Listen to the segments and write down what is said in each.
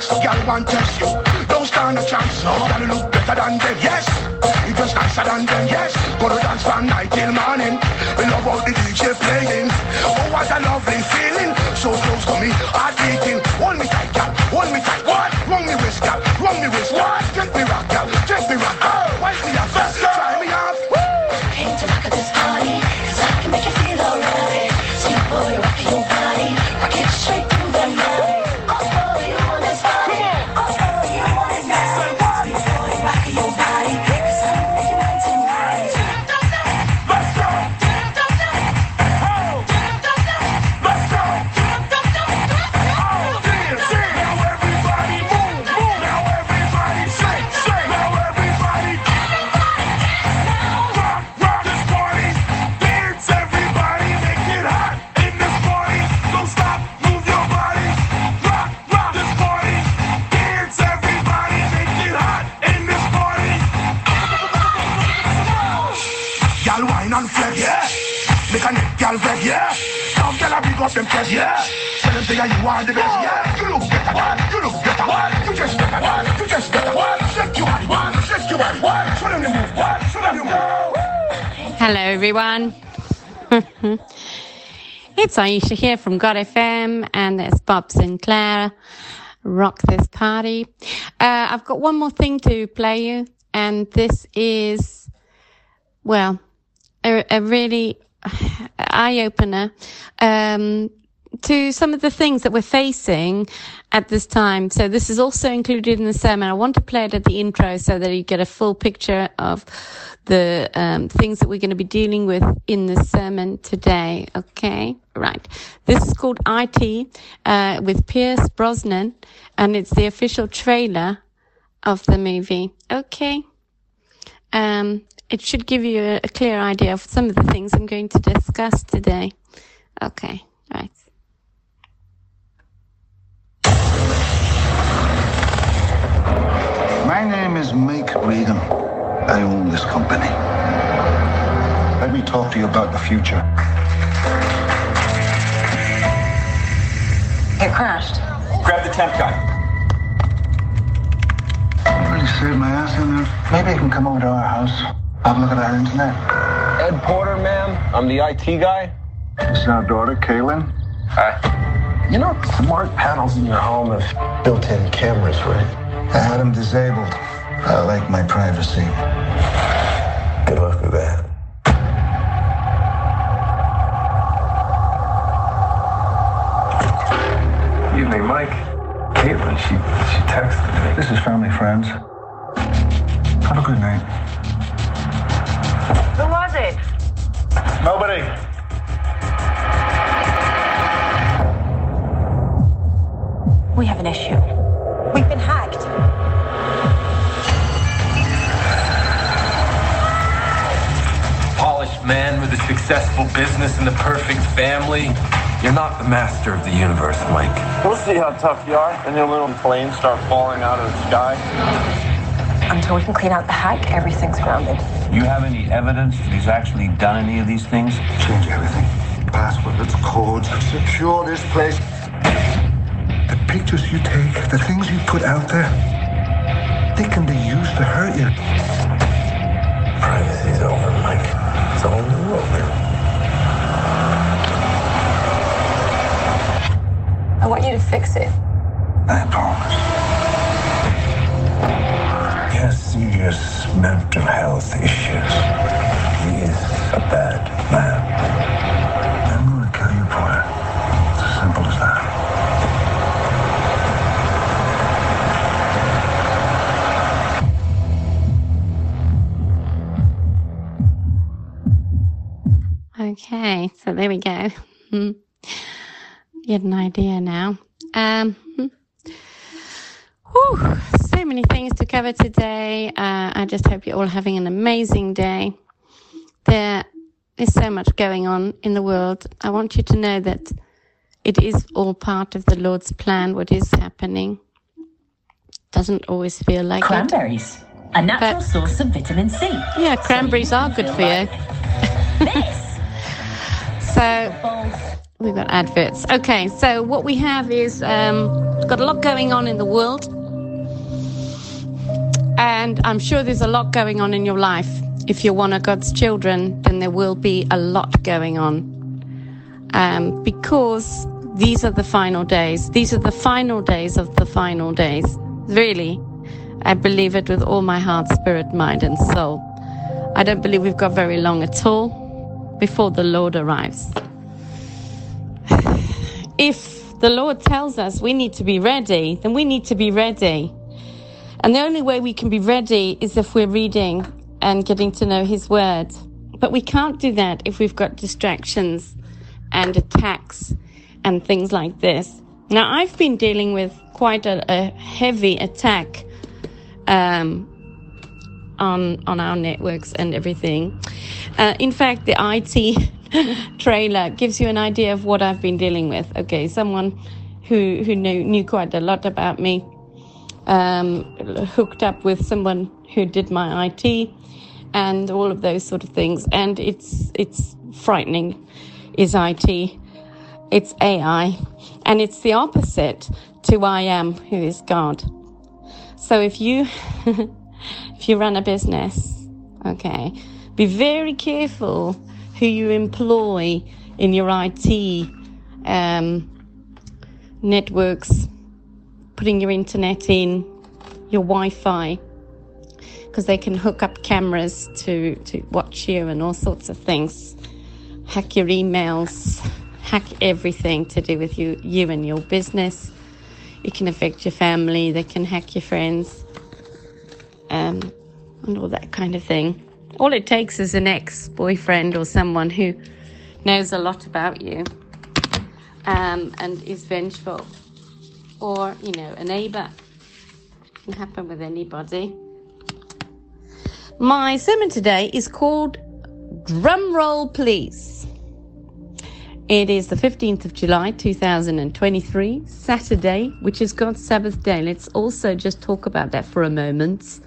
so girl want test you. Don't stand a chance, no. Gotta look better than them, yes. You just nicer than them, yes. Gonna dance from night till morning. We love how the DJ playing. Oh, what a lovely feeling. So close to me, heart beating. Hold me tight, girl. Hold me tight. What? Run me wrist, girl. Run me wrist. What? Take me rock, girl. Take me rock. Oh, a big up them chest, yeah. Tell them say you are the best, yeah. You look better, man. You look better, man. You just better, man. You just better, man. Shake your body, man. Shake your body, man. Show them the move, man. Show them the move. Hello, everyone. it's Aisha here from God FM, and there's Bob Sinclar. Rock this party. Uh, I've got one more thing to play you, and this is, well, a, a really eye opener um, to some of the things that we're facing at this time. So this is also included in the sermon. I want to play it at the intro so that you get a full picture of the um, things that we're going to be dealing with in the sermon today. Okay, right. This is called IT uh, with Pierce Brosnan, and it's the official trailer of the movie. Okay. Um, it should give you a, a clear idea of some of the things I'm going to discuss today. Okay, right. My name is Mike Regan. I own this company. Let me talk to you about the future. It crashed. Grab the temp gun. Really saved my ass in there. Maybe you can come over to our house. Have a look at our internet. Ed Porter, ma'am. I'm the IT guy. This is our daughter, Kaylin. Hi. You know, smart panels in your home have built-in cameras, right? I had them disabled. I like my privacy. Good luck with that. Evening, Mike. Caitlin, she she texted me. This is family friends. Have a good night. Who was it? Nobody. We have an issue. Man with a successful business and the perfect family. You're not the master of the universe, Mike. We'll see how tough you are, and your little planes start falling out of the sky. Until we can clean out the hack, everything's grounded. You have any evidence that he's actually done any of these things? Change everything. Passwords, codes, secure this place. The pictures you take, the things you put out there, they can be used to hurt you. It's all over. I want you to fix it. I promise. He has serious mental health issues. He is a bad man. Okay, so there we go. you had an idea now. Um, hmm. whew, so many things to cover today. Uh, I just hope you're all having an amazing day. There is so much going on in the world. I want you to know that it is all part of the Lord's plan, what is happening. Doesn't always feel like it. Cranberries, a natural But- source of vitamin C. Yeah, cranberries are good for you. So we've got adverts. Okay, so what we have is um, got a lot going on in the world, and I'm sure there's a lot going on in your life. If you're one of God's children, then there will be a lot going on, um, because these are the final days. These are the final days of the final days. Really, I believe it with all my heart, spirit, mind, and soul. I don't believe we've got very long at all before the Lord arrives. If the Lord tells us we need to be ready, then we need to be ready. And the only way we can be ready is if we're reading and getting to know His Word. But we can't do that if we've got distractions and attacks and things like this. Now, I've been dealing with quite a, a heavy attack um, on on our networks and everything. Uh, in fact, the IT trailer gives you an idea of what I've been dealing with. Okay, someone who who knew knew quite a lot about me um, hooked up with someone who did my IT and all of those sort of things, and it's it's frightening. Is IT? It's AI, and it's the opposite to I am, who is God. So if you if you run a business, okay, be very careful who you employ in your IT um, networks, putting your internet in, your Wi-Fi, because they can hook up cameras to to watch you and all sorts of things, hack your emails, hack everything to do with you you and your business. It can affect your family. They can hack your friends um, and all that kind of thing. All it takes is an ex boyfriend or someone who knows a lot about you um, and is vengeful, or you know, a neighbor. Can happen with anybody. My sermon today is called Drum Roll Please. It is the 15th of July 2023, Saturday, which is God's Sabbath day. Let's also just talk about that for a moment.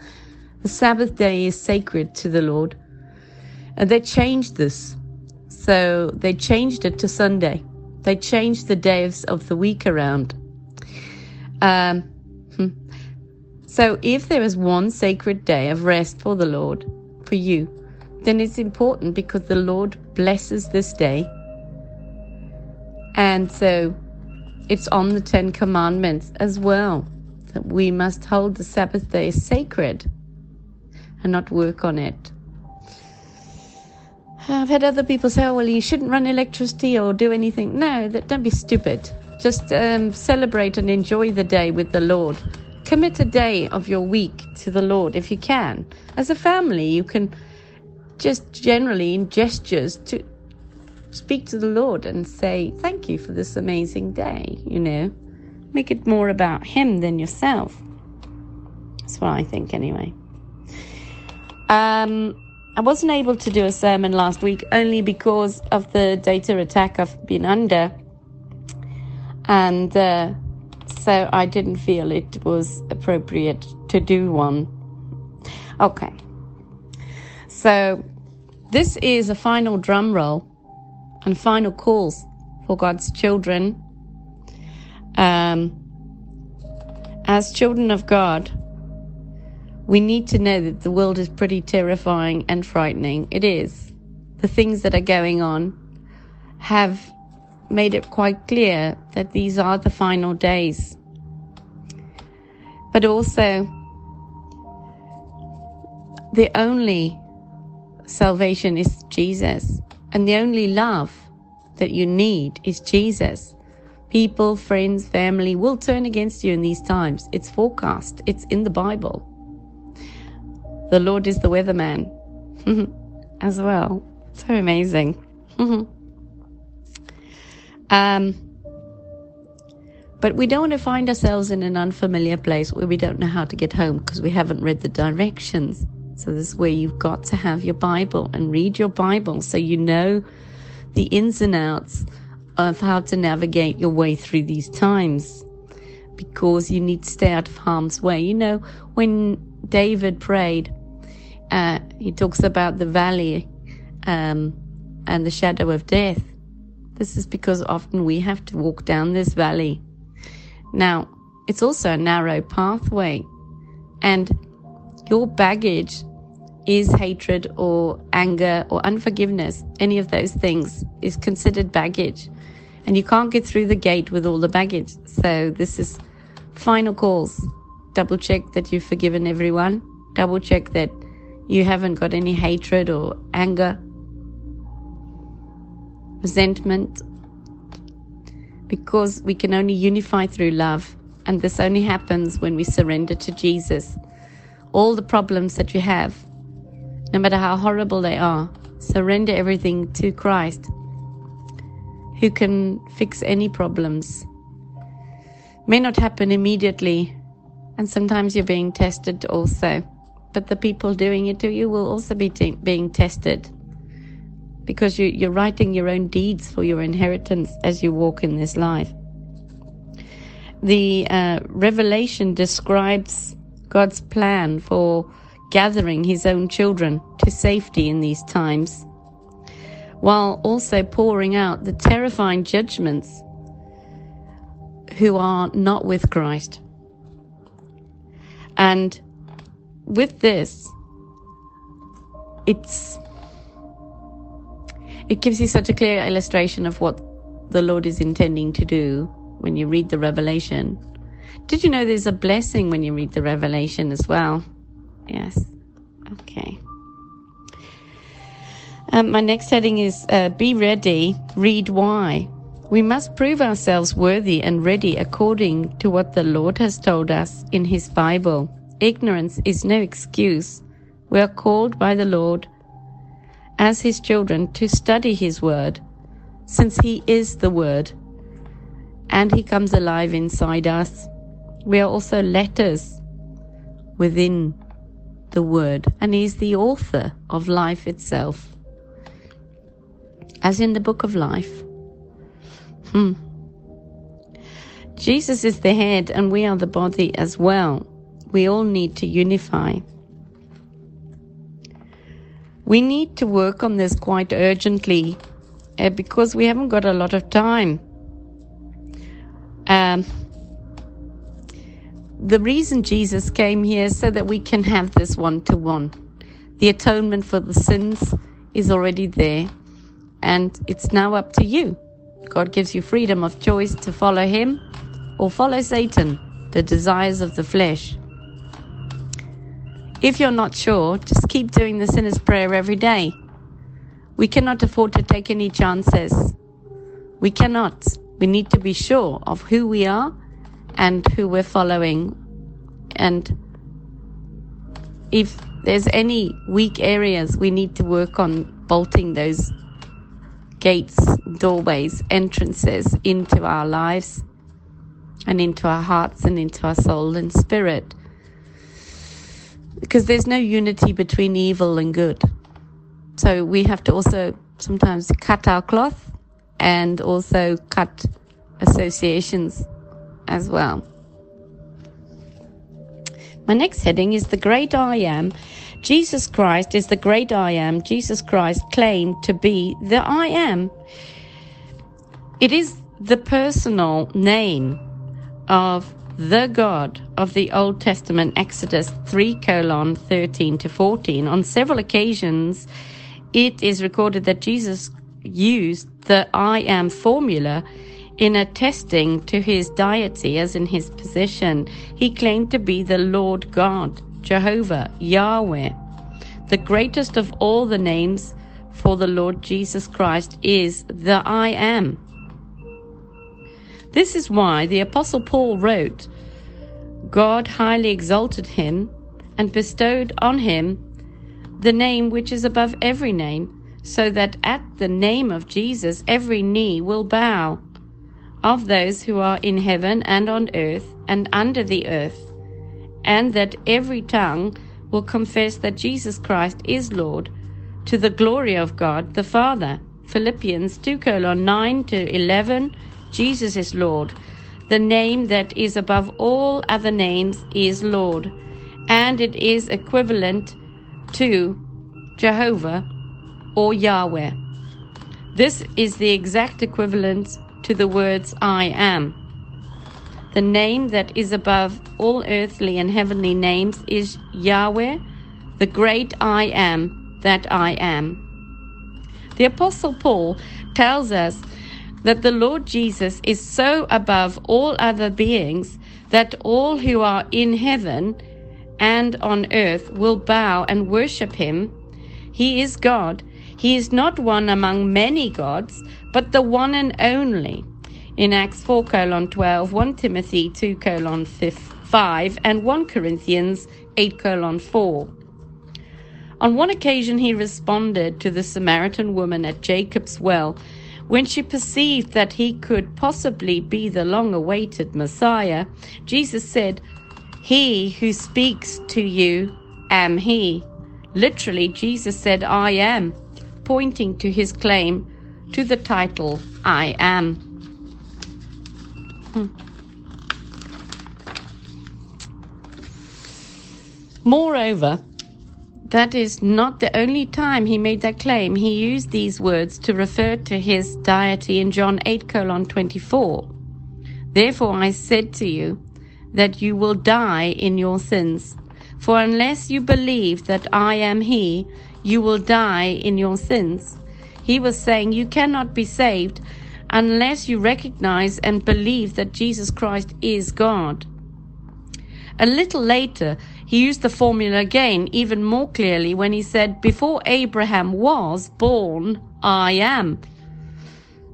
The Sabbath day is sacred to the Lord. And they changed this. So they changed it to Sunday. They changed the days of the week around. Um, hmm. so if there is one sacred day of rest for the Lord, for you, then it's important because the Lord blesses this day. And so it's on the Ten Commandments as well that we must hold the Sabbath day sacred and not work on it. I've had other people say, oh, well, you shouldn't run electricity or do anything. No, that, don't be stupid. Just um, celebrate and enjoy the day with the Lord. Commit a day of your week to the Lord if you can. As a family, you can just generally, in gestures, to speak to the Lord and say, thank you for this amazing day, you know. Make it more about Him than yourself. That's what I think, anyway. Um, I wasn't able to do a sermon last week only because of the data attack I've been under. And uh, so I didn't feel it was appropriate to do one. Okay. So this is a final drum roll and final calls for God's children. Um, as children of God, we need to know that the world is pretty terrifying and frightening. It is. The things that are going on have made it quite clear that these are the final days. But also, the only salvation is Jesus, and the only love that you need is Jesus. People, friends, family will turn against you in these times. It's forecast, it's in the Bible. The Lord is the weatherman as well. So amazing. Um, but we don't want to find ourselves in an unfamiliar place where we don't know how to get home because we haven't read the directions. So this is where you've got to have your Bible and read your Bible so you know the ins and outs of how to navigate your way through these times because you need to stay out of harm's way. You know, when David prayed, uh, he talks about the valley um, and the shadow of death. This is because often we have to walk down this valley. Now, it's also a narrow pathway, and your baggage is hatred or anger or unforgiveness. Any of those things is considered baggage, and you can't get through the gate with all the baggage. So, this is final calls. Double check that you've forgiven everyone, double check that you haven't got any hatred or anger resentment, because we can only unify through love. And this only happens when we surrender to Jesus. All the problems that you have, no matter how horrible they are, surrender everything to Christ, who can fix any problems. May not happen immediately, and sometimes you're being tested also, but the people doing it to you will also be being tested because you, you're writing your own deeds for your inheritance as you walk in this life. The uh, revelation describes God's plan for gathering his own children to safety in these times, while also pouring out the terrifying judgments who are not with Christ. And with this, it's it gives you such a clear illustration of what the Lord is intending to do when you read the Revelation. Did you know there's a blessing when you read the Revelation as well? Yes. Okay. Um, my next heading is uh, Be ready, read why. We must prove ourselves worthy and ready according to what the Lord has told us in His Bible. Ignorance is no excuse. We are called by the Lord as His children to study His Word, since He is the Word and He comes alive inside us. We are also letters within the Word, and He's the author of life itself. As in the book of life. Hmm. Jesus is the head, and we are the body as well. We all need to unify. We need to work on this quite urgently uh, because we haven't got a lot of time. Um, the reason Jesus came here so that we can have this one to one. The atonement for the sins is already there, and it's now up to you. God gives you freedom of choice to follow Him or follow Satan, the desires of the flesh. If you're not sure, just keep doing the sinner's prayer every day. We cannot afford to take any chances. We cannot. We need to be sure of who we are and who we're following. And if there's any weak areas, we need to work on bolting those gates, doorways, entrances into our lives and into our hearts and into our soul and spirit because there's no unity between evil and good. So we have to also sometimes cut our cloth and also cut associations as well. My next heading is the great I am. Jesus Christ is the great I am. Jesus Christ claimed to be the I am. It is the personal name of the God of the Old Testament, Exodus 3 colon 13 to 14. On several occasions, it is recorded that Jesus used the I am formula in attesting to his deity, as in his position. He claimed to be the Lord God, Jehovah, Yahweh. The greatest of all the names for the Lord Jesus Christ is the I am. This is why the Apostle Paul wrote, God highly exalted him and bestowed on him the name which is above every name, so that at the name of Jesus every knee will bow, of those who are in heaven and on earth and under the earth, and that every tongue will confess that Jesus Christ is Lord, to the glory of God the Father. Philippians 2 colon 9 to 11, Jesus is Lord. The name that is above all other names is Lord, and it is equivalent to Jehovah or Yahweh. This is the exact equivalent to the words I am. The name that is above all earthly and heavenly names is Yahweh, the great I am that I am. The Apostle Paul tells us that the Lord Jesus is so above all other beings that all who are in heaven and on earth will bow and worship him. He is God. He is not one among many gods, but the one and only. In Acts 4 colon 12, 1 Timothy 2 colon 5, and 1 Corinthians 8 colon 4. On one occasion, he responded to the Samaritan woman at Jacob's well when she perceived that he could possibly be the long awaited Messiah. Jesus said, He who speaks to you am he. Literally, Jesus said, I am, pointing to his claim to the title, I am. Hmm. Moreover, that is not the only time he made that claim. He used these words to refer to his deity in John 8 colon 24. Therefore I said to you that you will die in your sins. For unless you believe that I am he, you will die in your sins. He was saying you cannot be saved unless you recognize and believe that Jesus Christ is God. A little later, he used the formula again, even more clearly, when he said, Before Abraham was born, I am.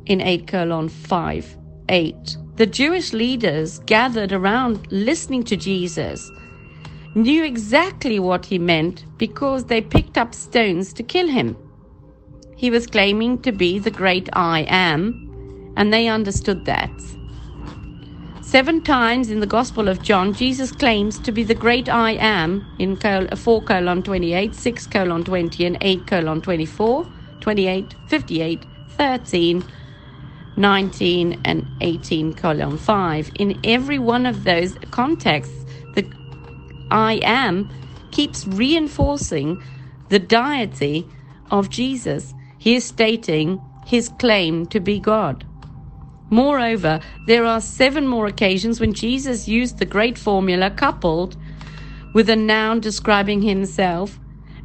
In 8 colon 5 8. The Jewish leaders gathered around listening to Jesus knew exactly what he meant because they picked up stones to kill him. He was claiming to be the great I am, and they understood that. Seven times in the Gospel of John, Jesus claims to be the great I am in 4 colon 28, 6 colon 20, and 8 colon 24, 28, 58, 13, 19, and 18 colon 5. In every one of those contexts, I am keeps reinforcing the deity of Jesus. He is stating his claim to be God. Moreover, there are seven more occasions when Jesus used the great formula coupled with a noun describing himself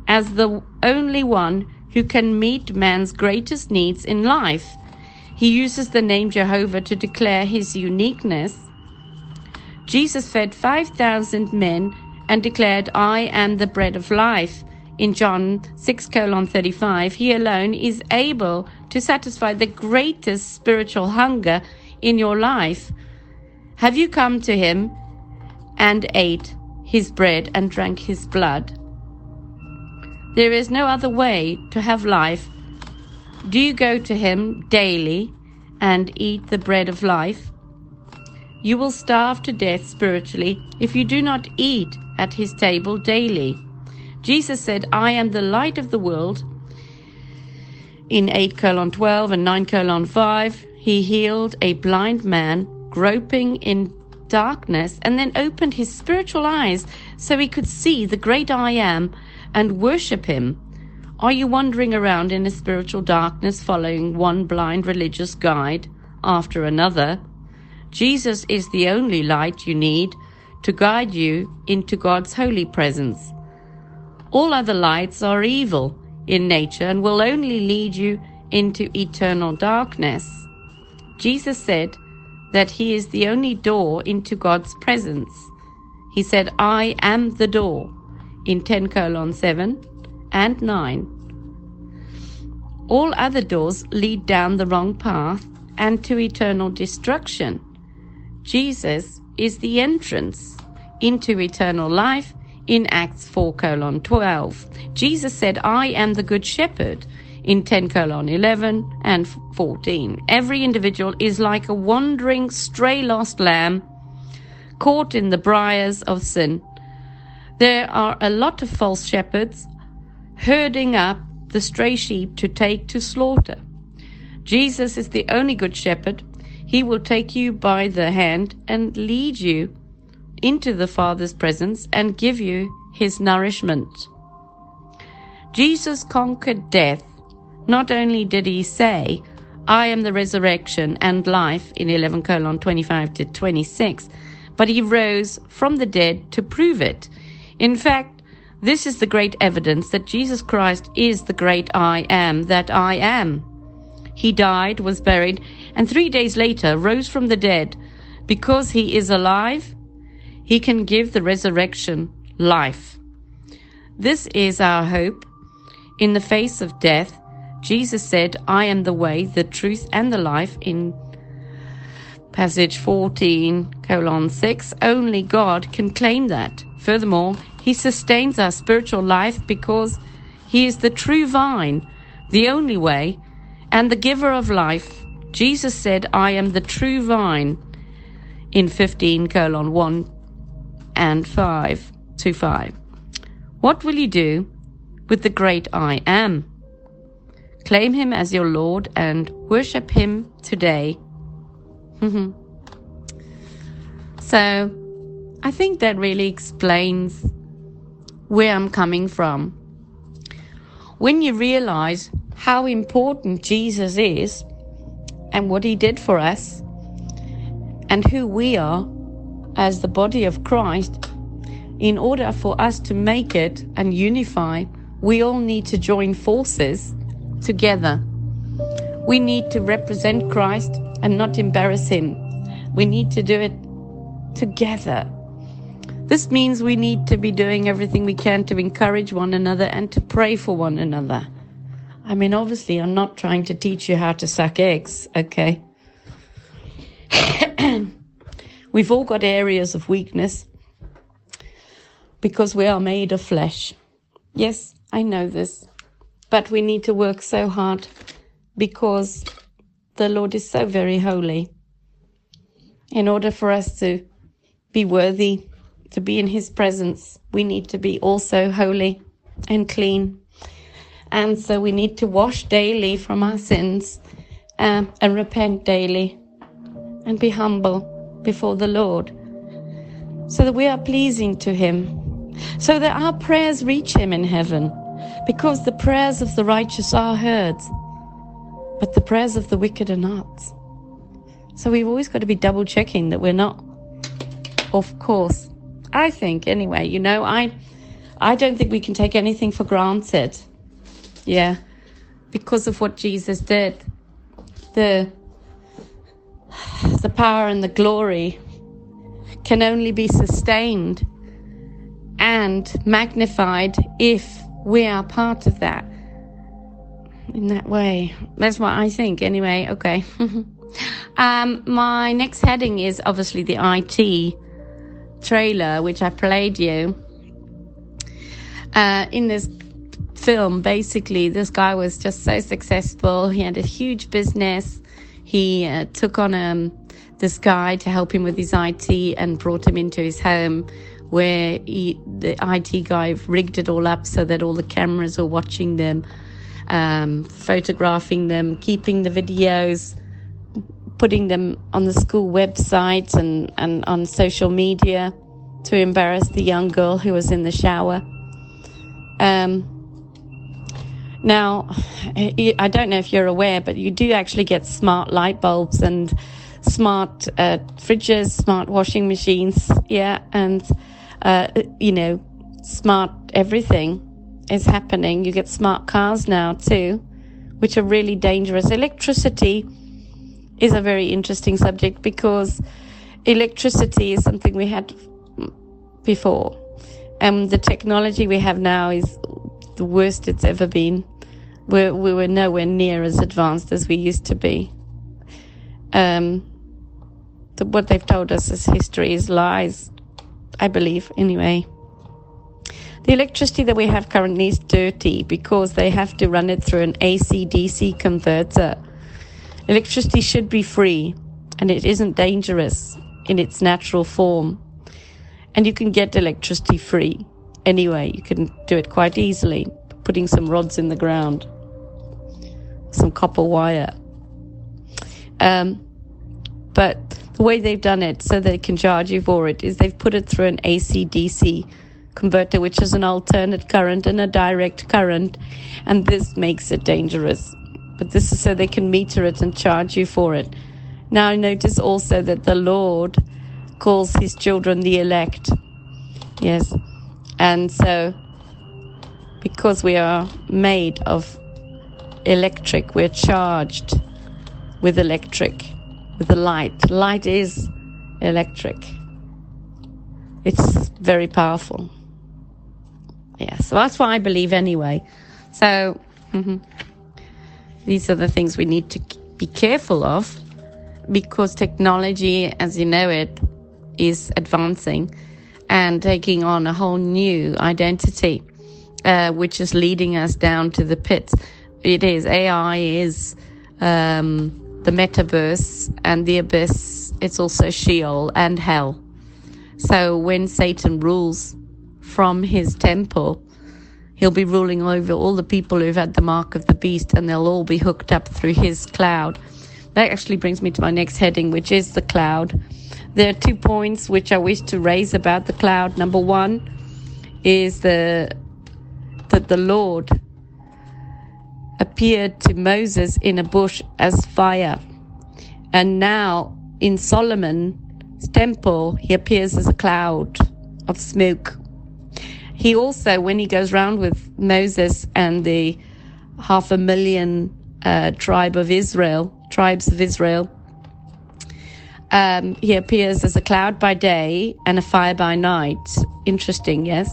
as the only one who can meet man's greatest needs in life. He uses the name Jehovah to declare his uniqueness. Jesus fed 5,000 men and declared, I am the bread of life. In John 6 colon 35, he alone is able to satisfy the greatest spiritual hunger in your life. Have you come to him and ate his bread and drank his blood? There is no other way to have life. Do you go to him daily and eat the bread of life? You will starve to death spiritually if you do not eat at his table daily. Jesus said, I am the light of the world. In 8 colon 12 and 9 colon 5, he healed a blind man groping in darkness and then opened his spiritual eyes so he could see the great I am and worship him. Are you wandering around in a spiritual darkness following one blind religious guide after another? Jesus is the only light you need to guide you into God's holy presence. All other lights are evil in nature and will only lead you into eternal darkness. Jesus said that He is the only door into God's presence. He said, I am the door in 10 colon 7 and 9. All other doors lead down the wrong path and to eternal destruction. Jesus is the entrance into eternal life in Acts 4 colon 12. Jesus said, I am the good shepherd in 10 colon 11 and 14. Every individual is like a wandering, stray lost lamb caught in the briars of sin. There are a lot of false shepherds herding up the stray sheep to take to slaughter. Jesus is the only good shepherd. He will take you by the hand and lead you into the Father's presence and give you his nourishment. Jesus conquered death. Not only did he say, I am the resurrection and life in 11 colon 25 to 26, but he rose from the dead to prove it. In fact, this is the great evidence that Jesus Christ is the great I am that I am. He died, was buried, and three days later rose from the dead. Because he is alive, he can give the resurrection life. This is our hope. In the face of death, Jesus said, I am the way, the truth, and the life in passage 14, colon 6. Only God can claim that. Furthermore, he sustains our spiritual life because he is the true vine, the only way, and the giver of life. Jesus said, I am the true vine in 15 colon 1 and 5 to 5. What will you do with the great I am? Claim him as your Lord and worship him today. Mm-hmm. so, I think that really explains where I'm coming from. When you realize how important Jesus is and what he did for us and who we are as the body of Christ, in order for us to make it and unify, we all need to join forces together. We need to represent Christ and not embarrass him. We need to do it together. This means we need to be doing everything we can to encourage one another and to pray for one another. I mean, obviously, I'm not trying to teach you how to suck eggs, okay? We've all got areas of weakness because we are made of flesh. Yes, I know this. But we need to work so hard because the Lord is so very holy. In order for us to be worthy, to be in His presence, we need to be also holy and clean. And so we need to wash daily from our sins um, and repent daily and be humble before the Lord so that we are pleasing to Him, so that our prayers reach Him in heaven, because the prayers of the righteous are heard, but the prayers of the wicked are not. So we've always got to be double checking that we're not. Of course, I think anyway, you know, I I don't think we can take anything for granted. Yeah. Because of what Jesus did. The the power and the glory can only be sustained and magnified if we are part of that in that way. That's what I think, anyway. Okay. um, my next heading is obviously the IT trailer, which I played you. Uh, in this film, basically, this guy was just so successful. He had a huge business. He uh, took on um, this guy to help him with his IT and brought him into his home where he, the IT guy rigged it all up so that all the cameras are watching them, um, photographing them, keeping the videos, putting them on the school website and, and on social media to embarrass the young girl who was in the shower. Um, now, I don't know if you're aware, but you do actually get smart light bulbs and smart uh, fridges, smart washing machines, yeah, and uh, you know, smart everything is happening. You get smart cars now too, which are really dangerous. Electricity is a very interesting subject because electricity is something we had before, and the technology we have now is the worst it's ever been. We're, we were nowhere near as advanced as we used to be. Um, the, what they've told us as history is lies, I believe, anyway. The electricity that we have currently is dirty because they have to run it through an AC DC converter. Electricity should be free and it isn't dangerous in its natural form. And you can get electricity free anyway. You can do it quite easily, putting some rods in the ground, some copper wire. Um, but the way they've done it so they can charge you for it is they've put it through an AC DC converter, which is an alternate current and a direct current, and this makes it dangerous. But this is so they can meter it and charge you for it. Now, notice also that the Lord calls his children the elect. Yes. And so, because we are made of electric, we're charged with electric, with the light. Light is electric, it's very powerful. Yeah, so that's what I believe anyway. So, mhm. these are the things we need to be careful of because technology, as you know it, is advancing and taking on a whole new identity, uh, which is leading us down to the pit. It is AI is um, the metaverse and the abyss. It's also Sheol and hell. So when Satan rules from his temple, he'll be ruling over all the people who've had the mark of the beast, and they'll all be hooked up through his cloud. That actually brings me to my next heading, which is the cloud. There are two points which I wish to raise about the cloud. Number one is the that the Lord appeared to Moses in a bush as fire. And now in Solomon's temple, he appears as a cloud of smoke. He also, when he goes round with Moses and the half a million uh, tribe of Israel, tribes of Israel, um, he appears as a cloud by day and a fire by night. Interesting, yes?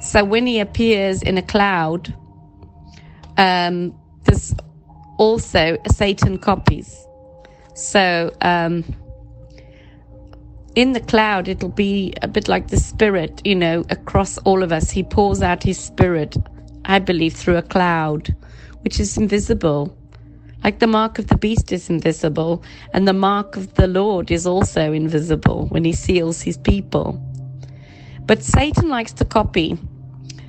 So when he appears in a cloud, um, there's also Satan copies. So um, in the cloud, it'll be a bit like the spirit, you know, across all of us. He pours out his spirit, I believe, through a cloud, which is invisible. Like the mark of the beast is invisible, and the mark of the Lord is also invisible when he seals his people. But Satan likes to copy.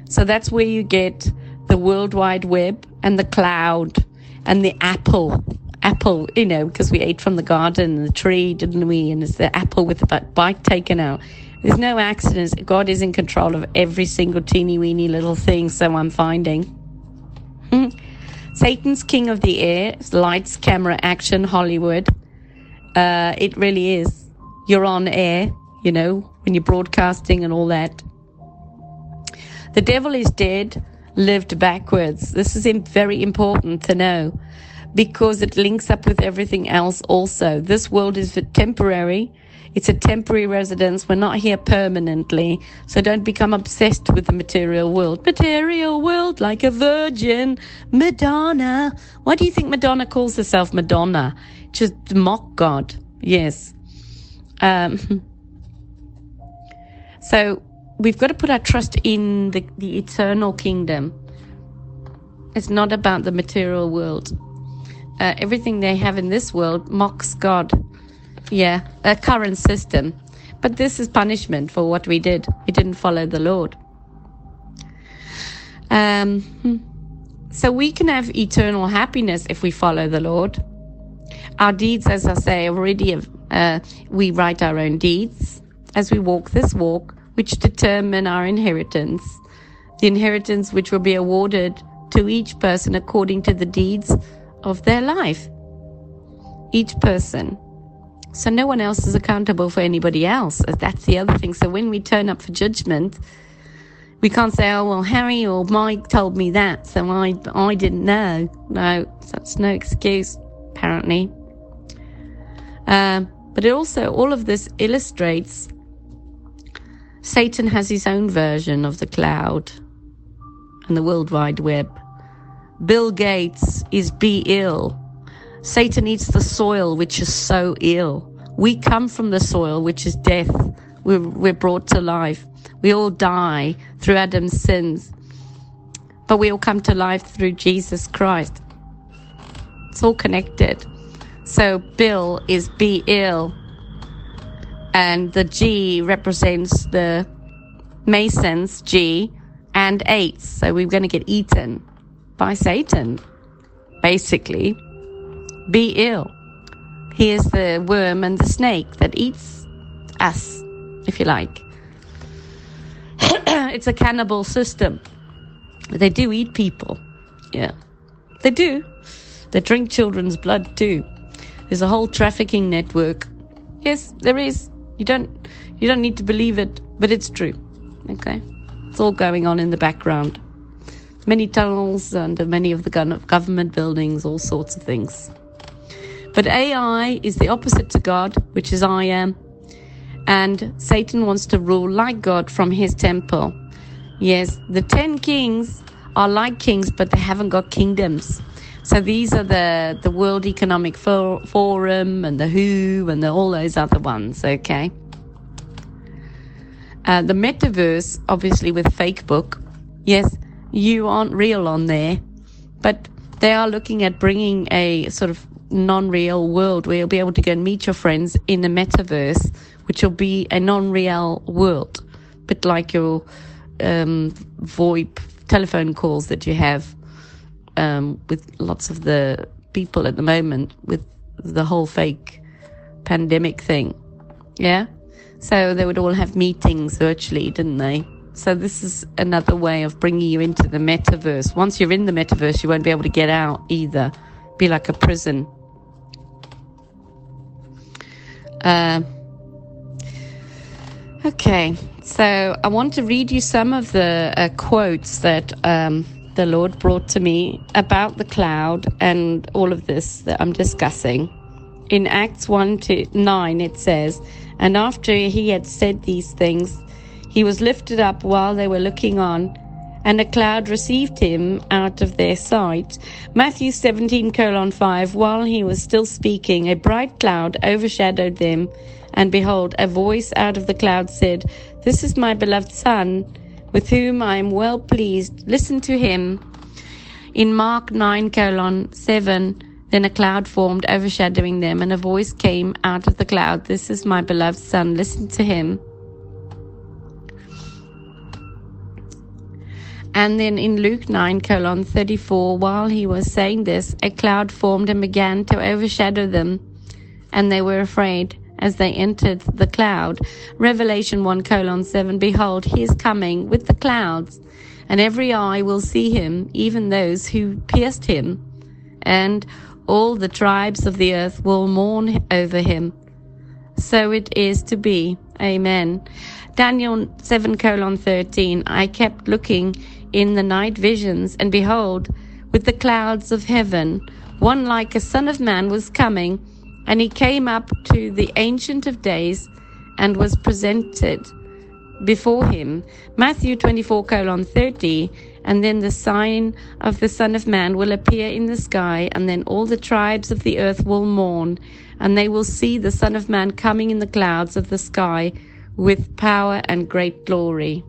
So that's where you get the World Wide Web and the cloud and the apple. Apple, you know, because we ate from the garden and the tree, didn't we? And it's the apple with the bite taken out. There's no accidents. God is in control of every single teeny weeny little thing, so I'm finding. Satan's king of the air, lights, camera, action, Hollywood. Uh, it really is. You're on air, you know, when you're broadcasting and all that. The devil is dead, lived backwards. This is very important to know because it links up with everything else also. This world is temporary. It's a temporary residence. We're not here permanently. So don't become obsessed with the material world. Material world, like a virgin. Madonna. Why do you think Madonna calls herself Madonna? Just mock God. Yes. Um, so we've got to put our trust in the, the eternal kingdom. It's not about the material world. Uh, everything they have in this world mocks God. Yeah, a current system. But this is punishment for what we did. We didn't follow the Lord. Um, hmm. so we can have eternal happiness if we follow the Lord. Our deeds, as I say, already have, uh, we write our own deeds as we walk this walk, which determine our inheritance. The inheritance which will be awarded to each person according to the deeds of their life. Each person. So no one else is accountable for anybody else. That's the other thing. So when we turn up for judgment, we can't say, "Oh well, Harry or Mike told me that, so I I didn't know." No, that's no excuse, apparently. Um, but it also all of this illustrates Satan has his own version of the cloud and the World Wide Web. Bill Gates is be ill. Satan eats the soil, which is so ill. We come from the soil, which is death. We're, we're brought to life. We all die through Adam's sins, but we all come to life through Jesus Christ. It's all connected. So Bill is be ill, and the G represents the Masons, G, and eights. So we're going to get eaten by Satan, basically. Be ill. He is the worm and the snake that eats us, if you like. it's a cannibal system. They do eat people. Yeah. They do. They drink children's blood too. There's a whole trafficking network. Yes, there is. You don't you don't need to believe it, but it's true. Okay? It's all going on in the background. Many tunnels under many of the government buildings, all sorts of things. But AI is the opposite to God, which is I am. And Satan wants to rule like God from his temple. Yes, the ten kings are like kings, but they haven't got kingdoms. So these are the, the World Economic Forum and the WHO and the, all those other ones, okay? Uh, the metaverse, obviously with Facebook, yes, you aren't real on there, but they are looking at bringing a sort of non-real world where you'll be able to go and meet your friends in the metaverse, which will be a non-real world, bit like your um, VoIP telephone calls that you have um, with lots of the people at the moment with the whole fake pandemic thing. Yeah. So they would all have meetings virtually, didn't they? So this is another way of bringing you into the metaverse. Once you're in the metaverse, you won't be able to get out either. Be like a prison. Uh, okay, so I want to read you some of the uh, quotes that um, the Lord brought to me about the cloud and all of this that I'm discussing. In Acts 1 to 9, it says, And after he had said these things, he was lifted up while they were looking on, and a cloud received him out of their sight. Matthew 17 colon 5, while he was still speaking, a bright cloud overshadowed them, and behold, a voice out of the cloud said, This is my beloved Son, with whom I am well pleased. Listen to him. In Mark 9 colon 7, then a cloud formed overshadowing them, and a voice came out of the cloud, This is my beloved Son, listen to him. And then in Luke 9 colon 34, while he was saying this, a cloud formed and began to overshadow them, and they were afraid as they entered the cloud. Revelation 1 colon 7, behold, he is coming with the clouds, and every eye will see him, even those who pierced him, and all the tribes of the earth will mourn over him. So it is to be. Amen. Daniel 7 colon 13, I kept looking in the night visions, and behold, with the clouds of heaven, one like a son of man was coming, and he came up to the Ancient of Days and was presented before him. Matthew 24 colon 30, and then the sign of the Son of Man will appear in the sky, and then all the tribes of the earth will mourn, and they will see the Son of Man coming in the clouds of the sky with power and great glory.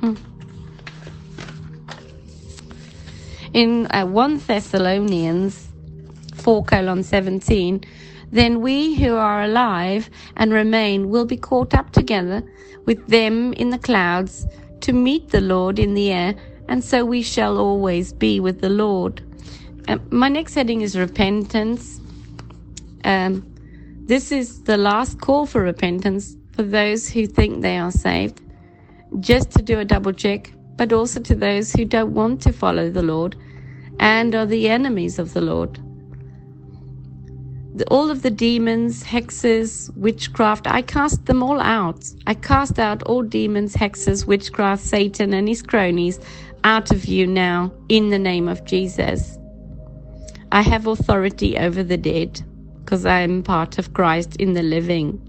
Hmm. In uh, 1 Thessalonians 4 colon 17, then we who are alive and remain will be caught up together with them in the clouds to meet the Lord in the air, and so we shall always be with the Lord. Uh, my next heading is repentance. Um, this is the last call for repentance for those who think they are saved just to do a double check, but also to those who don't want to follow the Lord and are the enemies of the Lord. The, all of the demons, hexes, witchcraft, I cast them all out. I cast out all demons, hexes, witchcraft, Satan, and his cronies out of you now in the name of Jesus. I have authority over the dead because I am part of Christ in the living.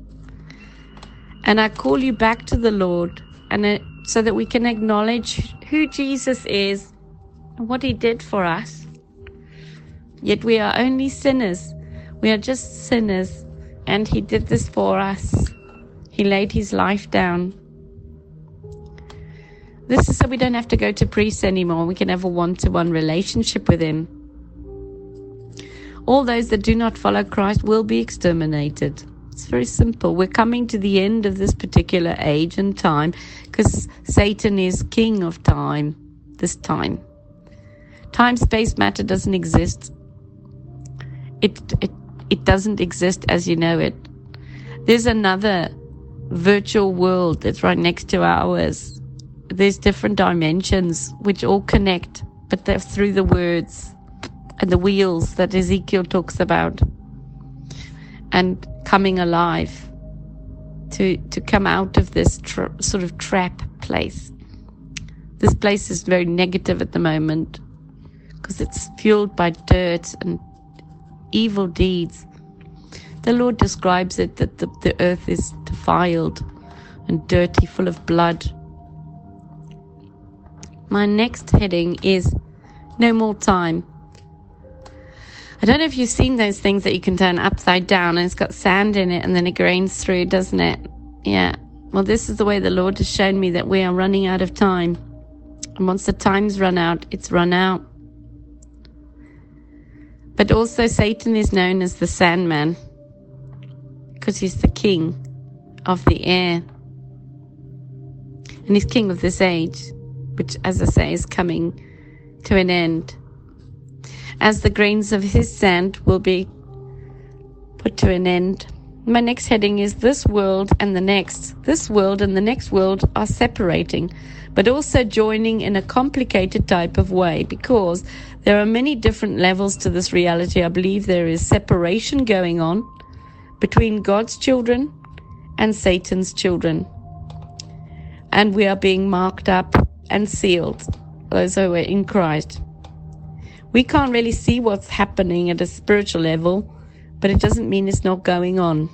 And I call you back to the Lord and it, so that we can acknowledge who Jesus is and what he did for us. Yet we are only sinners. We are just sinners, and he did this for us. He laid his life down. This is so we don't have to go to priests anymore. We can have a one to one relationship with him. All those that do not follow Christ will be exterminated. It's very simple. We're coming to the end of this particular age and time because Satan is king of time, this time. Time, space, matter doesn't exist. It, it, it doesn't exist as you know it. There's another virtual world that's right next to ours. There's different dimensions which all connect, but they're through the words and the wheels that Ezekiel talks about. And coming alive to to come out of this tra- sort of trap place. This place is very negative at the moment because it's fueled by dirt and evil deeds. The Lord describes it that the, the earth is defiled and dirty, full of blood. My next heading is No More Time. I don't know if you've seen those things that you can turn upside down and it's got sand in it and then it grains through, doesn't it? Yeah. Well, this is the way the Lord has shown me that we are running out of time. And once the time's run out, it's run out. But also, Satan is known as the Sandman because he's the king of the air. And he's king of this age, which, as I say, is coming to an end as the grains of his sand will be put to an end. My next heading is This world and the next. This world and the next world are separating, but also joining in a complicated type of way because there are many different levels to this reality. I believe there is separation going on between God's children and Satan's children. And we are being marked up and sealed, those who are in Christ. We can't really see what's happening at a spiritual level, but it doesn't mean it's not going on.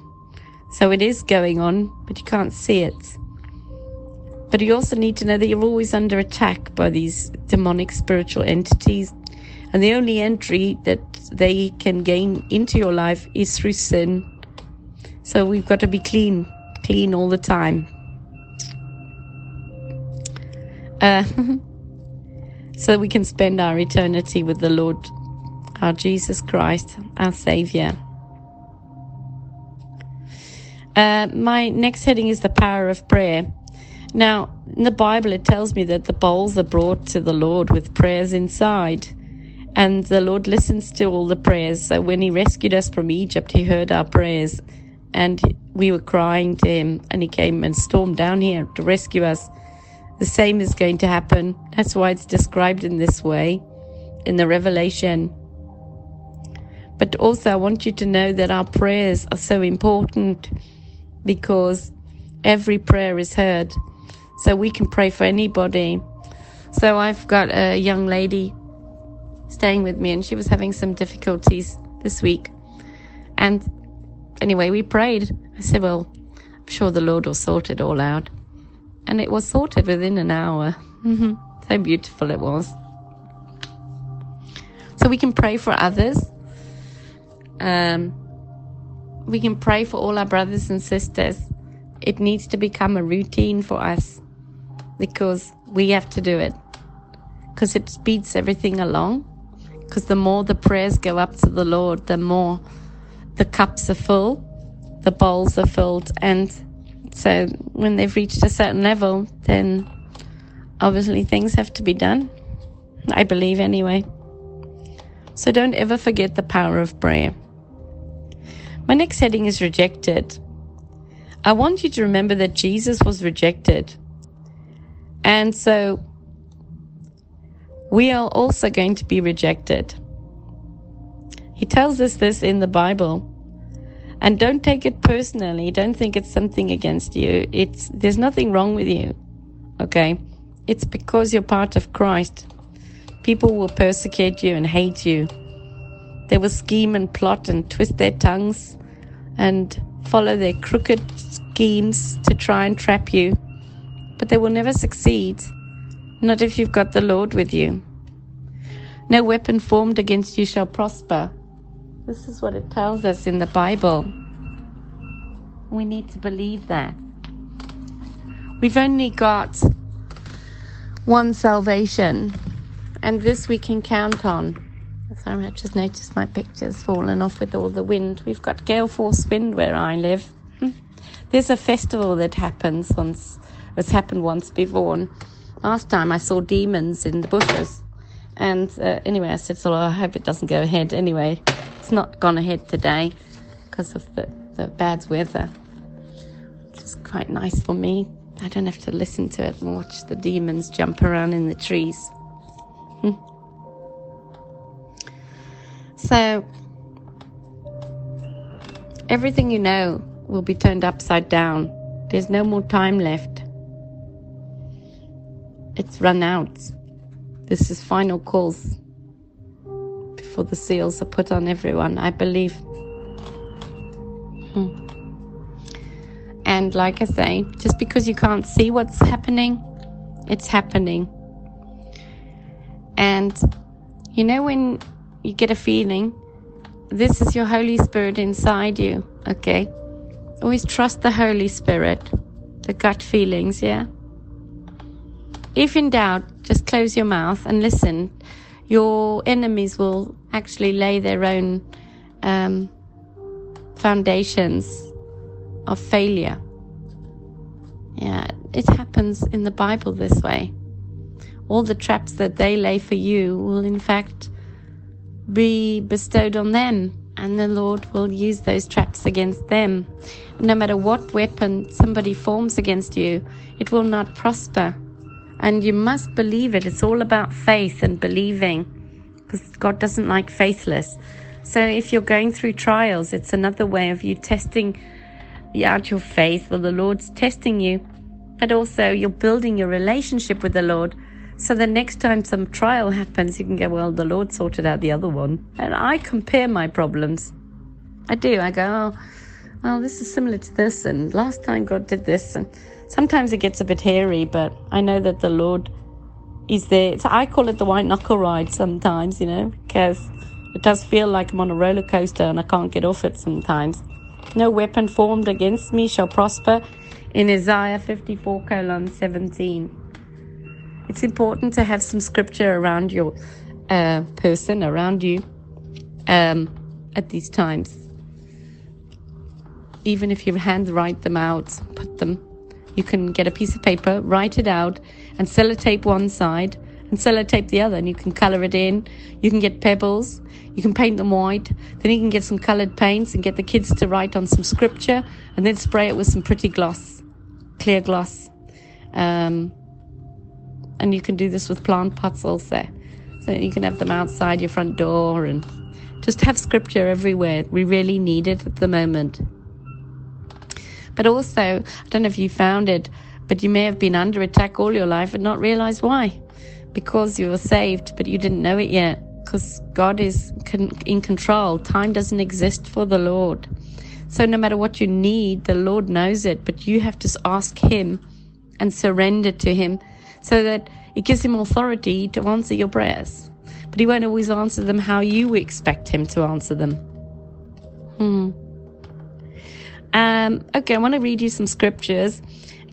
So it is going on, but you can't see it. But you also need to know that you're always under attack by these demonic spiritual entities. And the only entry that they can gain into your life is through sin. So we've got to be clean, clean all the time. Uh, so we can spend our eternity with the Lord, our Jesus Christ, our Savior. Uh, my next heading is the power of prayer. Now, in the Bible, it tells me that the bowls are brought to the Lord with prayers inside, and the Lord listens to all the prayers. So when He rescued us from Egypt, He heard our prayers, and we were crying to Him, and He came and stormed down here to rescue us. The same is going to happen. That's why it's described in this way in the Revelation. But also, I want you to know that our prayers are so important because every prayer is heard. So we can pray for anybody. So I've got a young lady staying with me, and she was having some difficulties this week. And anyway, we prayed. I said, Well, I'm sure the Lord will sort it all out and it was sorted within an hour. Mm-hmm. So beautiful it was. So we can pray for others. Um, we can pray for all our brothers and sisters. It needs to become a routine for us because we have to do it because it speeds everything along. Because the more the prayers go up to the Lord, the more the cups are full, the bowls are filled, and so when they've reached a certain level, then obviously things have to be done. I believe anyway. So don't ever forget the power of prayer. My next heading is rejected. I want you to remember that Jesus was rejected. And so we are also going to be rejected. He tells us this in the Bible. And don't take it personally. Don't think it's something against you. It's there's nothing wrong with you. Okay? It's because you're part of Christ. People will persecute you and hate you. They will scheme and plot and twist their tongues and follow their crooked schemes to try and trap you. But they will never succeed. Not if you've got the Lord with you. No weapon formed against you shall prosper. This is what it tells us in the Bible. We need to believe that. We've only got one salvation, and this we can count on. Sorry, I just noticed my picture's fallen off with all the wind. We've got gale force wind where I live. There's a festival that happens once, it's happened once before. Last time I saw demons in the bushes. And uh, anyway, I said, so I hope it doesn't go ahead. Anyway, it's not gone ahead today because of the, the bad weather, is quite nice for me. I don't have to listen to it and watch the demons jump around in the trees. Hmm. So, everything you know will be turned upside down. There's no more time left. It's run out. This is final calls before the seals are put on everyone, I believe. Hmm. And like I say, just because you can't see what's happening, it's happening. And you know, when you get a feeling, this is your Holy Spirit inside you, okay? Always trust the Holy Spirit, the gut feelings, yeah? If in doubt, just close your mouth and listen. Your enemies will actually lay their own um, foundations of failure. Yeah, it happens in the Bible this way. All the traps that they lay for you will, in fact, be bestowed on them, and the Lord will use those traps against them. No matter what weapon somebody forms against you, it will not prosper. And you must believe it. It's all about faith and believing, because God doesn't like faithless. So if you're going through trials, it's another way of you testing out your faith, or the Lord's testing you, but also you're building your relationship with the Lord so the next time some trial happens, you can go, well, the Lord sorted out the other one. And I compare my problems. I do. I go, oh, well, this is similar to this, and last time God did this. And sometimes it gets a bit hairy, but I know that the Lord is there. So I call it the white knuckle ride sometimes, you know, because it does feel like I'm on a roller coaster and I can't get off it sometimes. No weapon formed against me shall prosper in Isaiah 54 colon 17 it's important to have some scripture around your uh, person, around you, um, at these times. Even if you handwrite them out, put them. You can get a piece of paper, write it out, and sellotape one side and sellotape the other, and you can color it in. You can get pebbles. You can paint them white. Then you can get some colored paints and get the kids to write on some scripture, and then spray it with some pretty gloss, clear gloss. Um, and you can do this with plant pots also. So you can have them outside your front door and just have scripture everywhere. We really need it at the moment. But also, I don't know if you found it, but you may have been under attack all your life and not realize why. Because you were saved, but you didn't know it yet. Because God is in control. Time doesn't exist for the Lord. So no matter what you need, the Lord knows it, but you have to ask Him and surrender to Him so that it gives him authority to answer your prayers. But he won't always answer them how you expect him to answer them. Hmm. Um, okay, I want to read you some scriptures.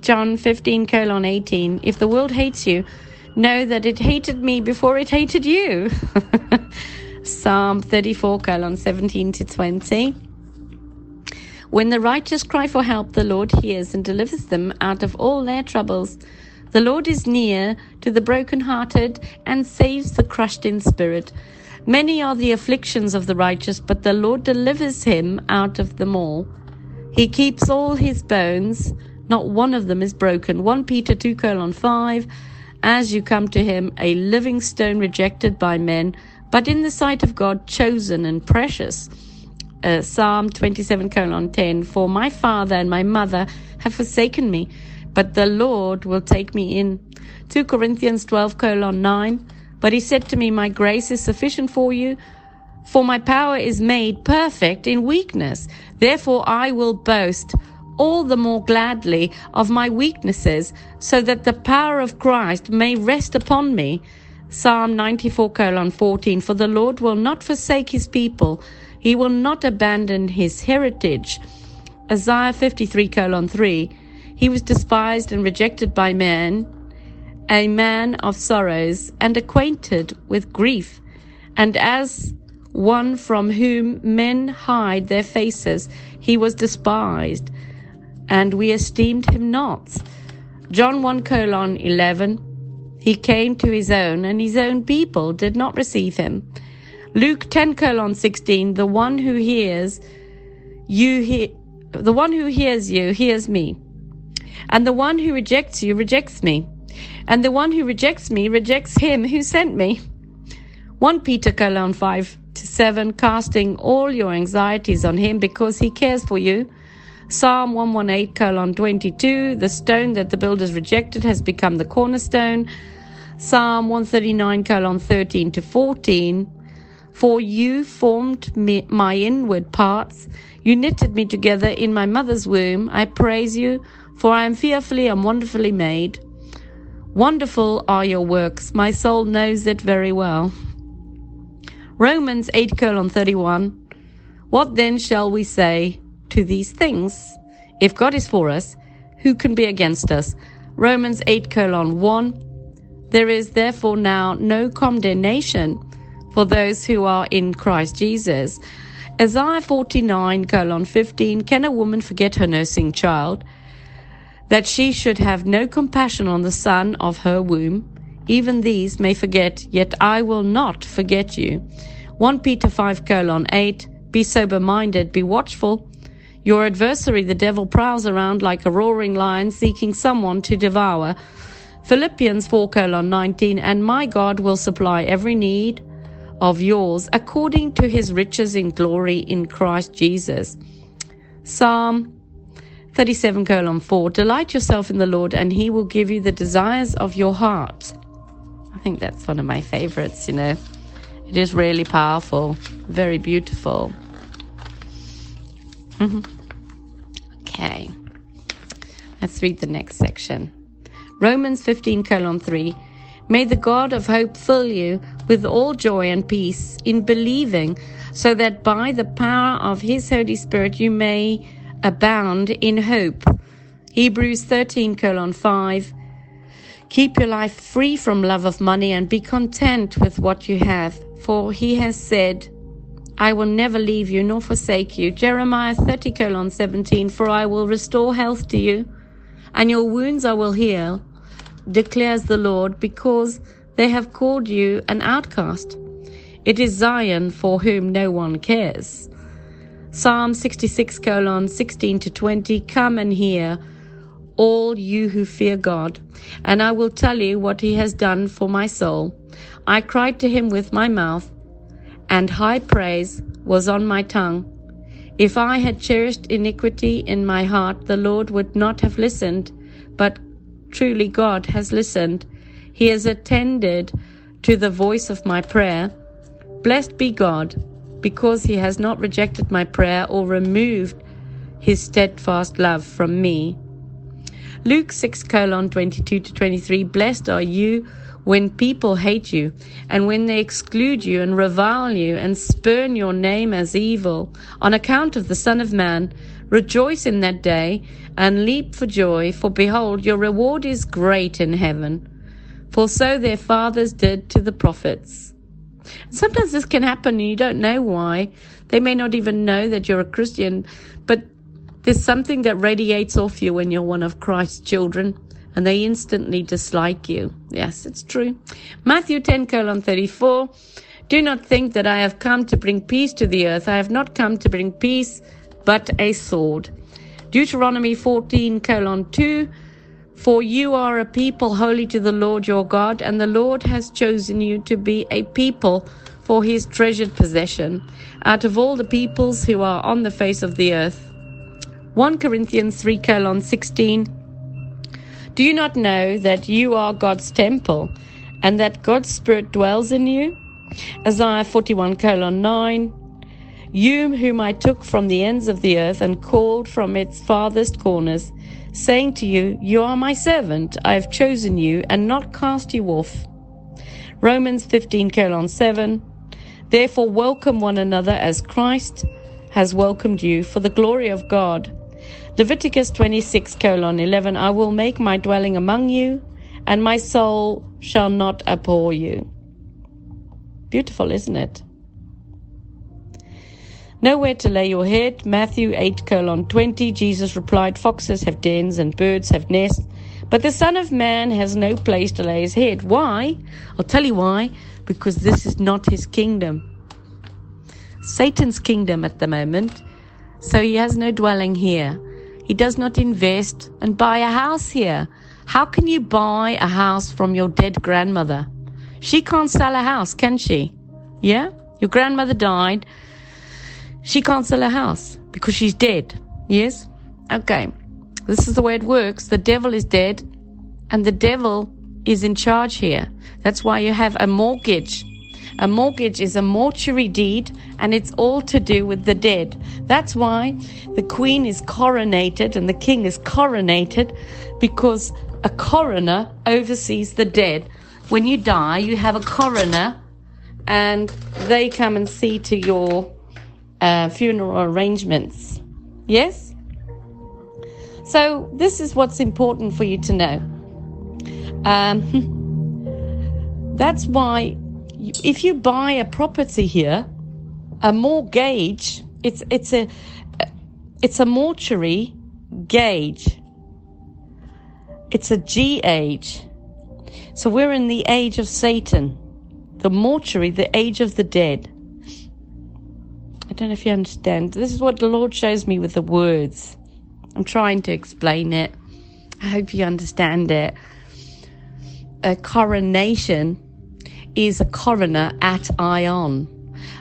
John 15 colon 18. If the world hates you, know that it hated me before it hated you. Psalm 34 colon 17 to 20. When the righteous cry for help, the Lord hears and delivers them out of all their troubles. The Lord is near to the brokenhearted and saves the crushed in spirit. Many are the afflictions of the righteous, but the Lord delivers him out of them all. He keeps all his bones, not one of them is broken. 1 Peter 2 colon 5. As you come to him, a living stone rejected by men, but in the sight of God chosen and precious. Uh, Psalm 27 colon 10. For my father and my mother have forsaken me but the Lord will take me in. 2 Corinthians 12 colon 9. But he said to me, My grace is sufficient for you, for my power is made perfect in weakness. Therefore I will boast all the more gladly of my weaknesses, so that the power of Christ may rest upon me. Psalm 94 colon 14. For the Lord will not forsake his people. He will not abandon his heritage. Isaiah 53 colon 3. he was despised and rejected by men, a man of sorrows and acquainted with grief, and as one from whom men hide their faces, he was despised, and we esteemed him not. John 1 colon 11. He came to his own, and his own people did not receive him. Luke 10 colon 16. The one who hears you hear, the one who hears you hears me. And the one who rejects you rejects me. And the one who rejects me rejects him who sent me. 1 Peter colon 5 to 7, casting all your anxieties on him because he cares for you. Psalm 118 colon 22, the stone that the builders rejected has become the cornerstone. Psalm 139 colon 13 to 14, for you formed me, my inward parts. You knitted me together in my mother's womb. I praise you, for I am fearfully and wonderfully made. Wonderful are your works. My soul knows it very well. Romans 8 colon 31. What then shall we say to these things? If God is for us, who can be against us? Romans 8 colon 1. There is therefore now no condemnation for those who are in Christ Jesus. Isaiah 49 colon 15. Can a woman forget her nursing child? That she should have no compassion on the son of her womb? Even these may forget, yet I will not forget you. 1 Peter 5 colon 8. Be sober minded, be watchful. Your adversary, the devil, prowls around like a roaring lion seeking someone to devour. Philippians 4 colon 19. And my God will supply every need of yours according to his riches in glory in Christ Jesus. Psalm 37 colon 4. Delight yourself in the Lord, and he will give you the desires of your heart. I think that's one of my favorites, you know. It is really powerful, very beautiful. Mm-hmm. Okay, let's read the next section. Romans 15 colon 3. May the God of hope fill you with all joy and peace in believing, so that by the power of his Holy Spirit you may abound in hope. Hebrews 13 colon 5. Keep your life free from love of money and be content with what you have, for he has said, I will never leave you nor forsake you. Jeremiah 30 colon 17, for I will restore health to you, and your wounds I will heal, declares the Lord, because they have called you an outcast. It is Zion for whom no one cares. Psalm 66 colon 16 to 20, come and hear, all you who fear God, and I will tell you what he has done for my soul. I cried to him with my mouth, and high praise was on my tongue. If I had cherished iniquity in my heart, the Lord would not have listened, but truly God has listened. He has attended to the voice of my prayer. Blessed be God, because he has not rejected my prayer or removed his steadfast love from me. Luke 6 colon 22 to 23 Blessed are you when people hate you, and when they exclude you and revile you and spurn your name as evil on account of the Son of Man, rejoice in that day and leap for joy, for behold, your reward is great in heaven. For so their fathers did to the prophets. Sometimes this can happen and you don't know why. They may not even know that you're a Christian, but there's something that radiates off you when you're one of Christ's children and they instantly dislike you. Yes, it's true. Matthew 10 colon 34. Do not think that I have come to bring peace to the earth. I have not come to bring peace, but a sword. Deuteronomy 14 colon 2. For you are a people holy to the Lord your God, and the Lord has chosen you to be a people for his treasured possession out of all the peoples who are on the face of the earth. 1 Corinthians 3 colon 16. Do you not know that you are God's temple and that God's Spirit dwells in you? Isaiah 41 colon 9. You whom I took from the ends of the earth and called from its farthest corners, saying to you, You are my servant, I have chosen you and not cast you off. Romans 15 colon 7. Therefore welcome one another as Christ has welcomed you for the glory of God. Leviticus 26 colon 11 I will make my dwelling among you, and my soul shall not abhor you. Beautiful, isn't it? Nowhere to lay your head. Matthew 8 colon 20. Jesus replied, Foxes have dens and birds have nests, but the Son of Man has no place to lay his head. Why? I'll tell you why. Because this is not his kingdom. Satan's kingdom at the moment. So he has no dwelling here. He does not invest and buy a house here. How can you buy a house from your dead grandmother? She can't sell a house, can she? Yeah? Your grandmother died. She can't sell a house because she's dead. Yes? Okay. This is the way it works. The devil is dead and the devil is in charge here. That's why you have a mortgage. A mortgage is a mortuary deed and it's all to do with the dead. That's why the queen is coronated and the king is coronated because a coroner oversees the dead. When you die, you have a coroner and they come and see to your uh, funeral arrangements. Yes? So, this is what's important for you to know. Um, that's why if you buy a property here, a mortgage, it's it's a it's a mortuary gauge. It's a G age. So we're in the age of Satan, the mortuary, the age of the dead. I don't know if you understand. This is what the Lord shows me with the words. I'm trying to explain it. I hope you understand it. A coronation is a coroner at Ion.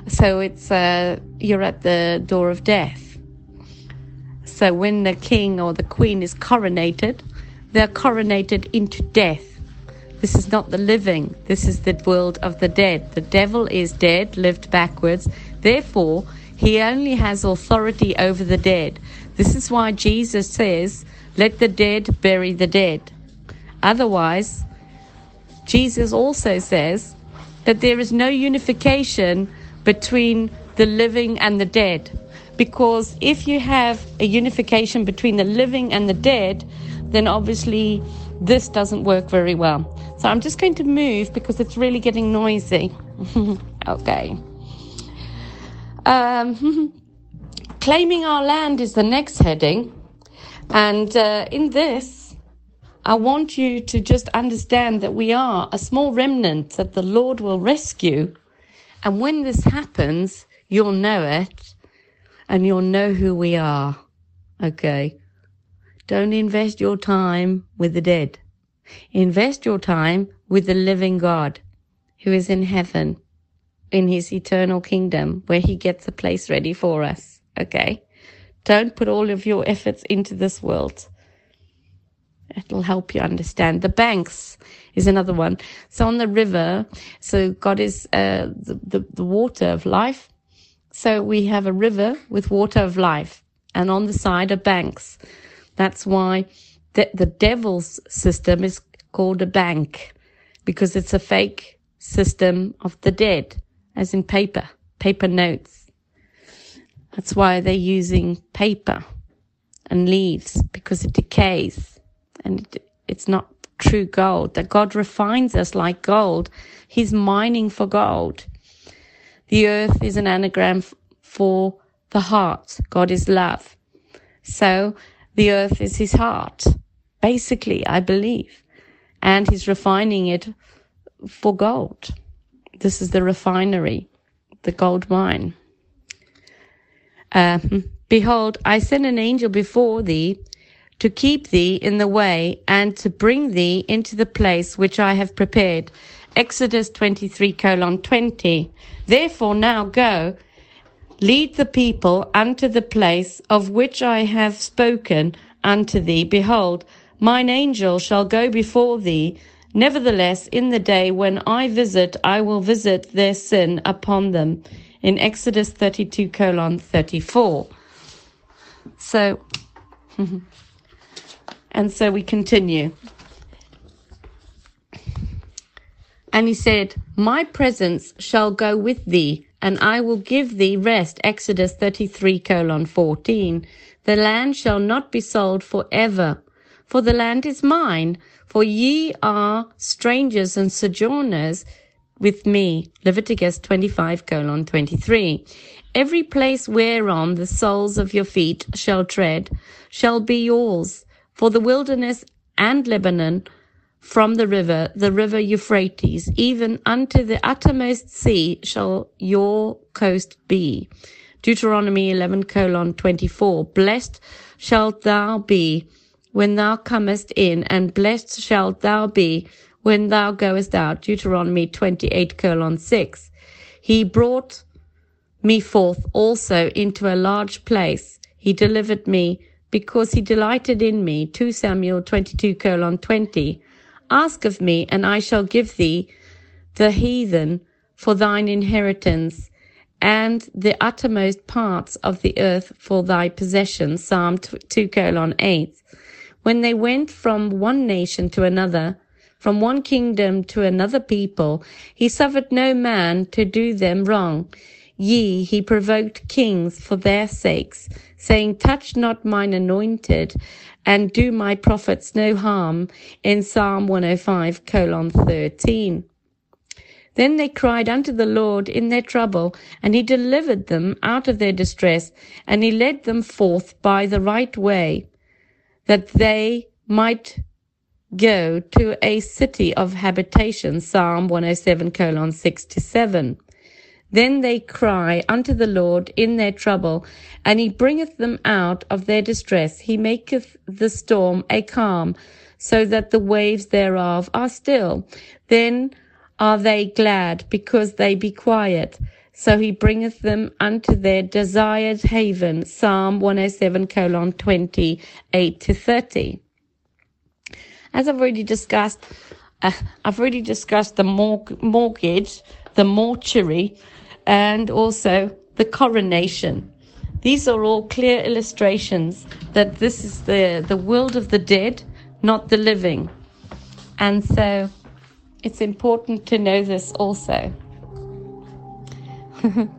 So it's uh, you're at the door of death. So when the king or the queen is coronated, they're coronated into death. This is not the living. This is the world of the dead. The devil is dead, lived backwards. Therefore, he only has authority over the dead. This is why Jesus says, Let the dead bury the dead. Otherwise, Jesus also says that there is no unification between the living and the dead. Because if you have a unification between the living and the dead, then obviously this doesn't work very well. So I'm just going to move because it's really getting noisy. okay. Um, claiming our land is the next heading. And uh, in this, I want you to just understand that we are a small remnant that the Lord will rescue. And when this happens, you'll know it and you'll know who we are. Okay. Don't invest your time with the dead. Invest your time with the living God who is in heaven in his eternal kingdom where he gets a place ready for us. Okay. Don't put all of your efforts into this world. It'll help you understand. The banks is another one. So on the river, so God is uh, the, the, the water of life. So we have a river with water of life, and on the side are banks. That's why the, the devil's system is called a bank because it's a fake system of the dead, as in paper, paper notes. That's why they're using paper and leaves because it decays and it's not true gold. That God refines us like gold. He's mining for gold. The earth is an anagram for the heart. God is love. So the earth is his heart. Basically, I believe. And he's refining it for gold. This is the refinery, the gold mine. Uh, Behold, I send an angel before thee to keep thee in the way and to bring thee into the place which I have prepared. Exodus 23 colon 20. Therefore now go, lead the people unto the place of which I have spoken unto thee. Behold, mine angel shall go before thee. Nevertheless, in the day when I visit, I will visit their sin upon them. In Exodus 32 colon 34. So, and so we continue. And he said, My presence shall go with thee, and I will give thee rest. Exodus 33 colon 14. The land shall not be sold forever, for the land is mine, for ye are strangers and sojourners with me. Leviticus 25 colon 23. Every place whereon the soles of your feet shall tread shall be yours, for the wilderness and Lebanon from the river, the river Euphrates, even unto the uttermost sea shall your coast be. Deuteronomy 11 colon 24. Blessed shalt thou be when thou comest in, and blessed shalt thou be when thou goest out. Deuteronomy 28 colon 6. He brought me forth also into a large place. He delivered me because he delighted in me. 2 Samuel 22 colon 20. Ask of me, and I shall give thee the heathen for thine inheritance, and the uttermost parts of the earth for thy possession. Psalm 2 colon 8. When they went from one nation to another, from one kingdom to another people, he suffered no man to do them wrong. Ye, he provoked kings for their sakes, saying, Touch not mine anointed, and do my prophets no harm, in Psalm 105 colon 13. Then they cried unto the Lord in their trouble, and he delivered them out of their distress, and he led them forth by the right way, that they might go to a city of habitation. Psalm 107 colon 6 to 7. Then they cry unto the Lord in their trouble, and he bringeth them out of their distress. He maketh the storm a calm, so that the waves thereof are still. Then are they glad, because they be quiet. So he bringeth them unto their desired haven. Psalm 107 colon 28 to 30. As I've already discussed, uh, I've already discussed the mortgage, the mortuary, and also the coronation. These are all clear illustrations that this is the, the world of the dead, not the living. And so it's important to know this also.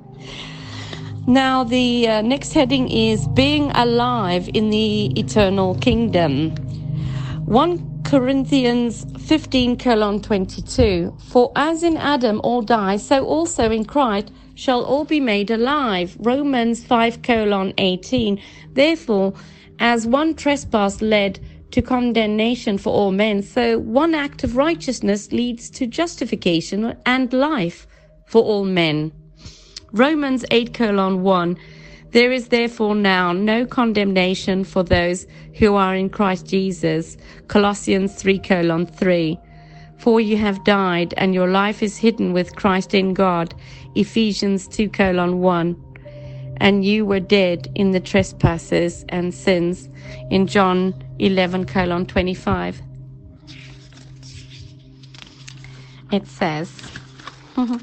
now, the uh, next heading is Being Alive in the Eternal Kingdom. 1 Corinthians 15 colon 22. For as in Adam all die, so also in Christ shall all be made alive. Romans 5 colon 18. Therefore, as one trespass led to condemnation for all men, so one act of righteousness leads to justification and life for all men. Romans 8 colon 1. There is therefore now no condemnation for those who are in Christ Jesus. Colossians 3 colon 3. For you have died and your life is hidden with Christ in God. Ephesians 2 colon 1. And you were dead in the trespasses and sins in John 11 colon 25. It says,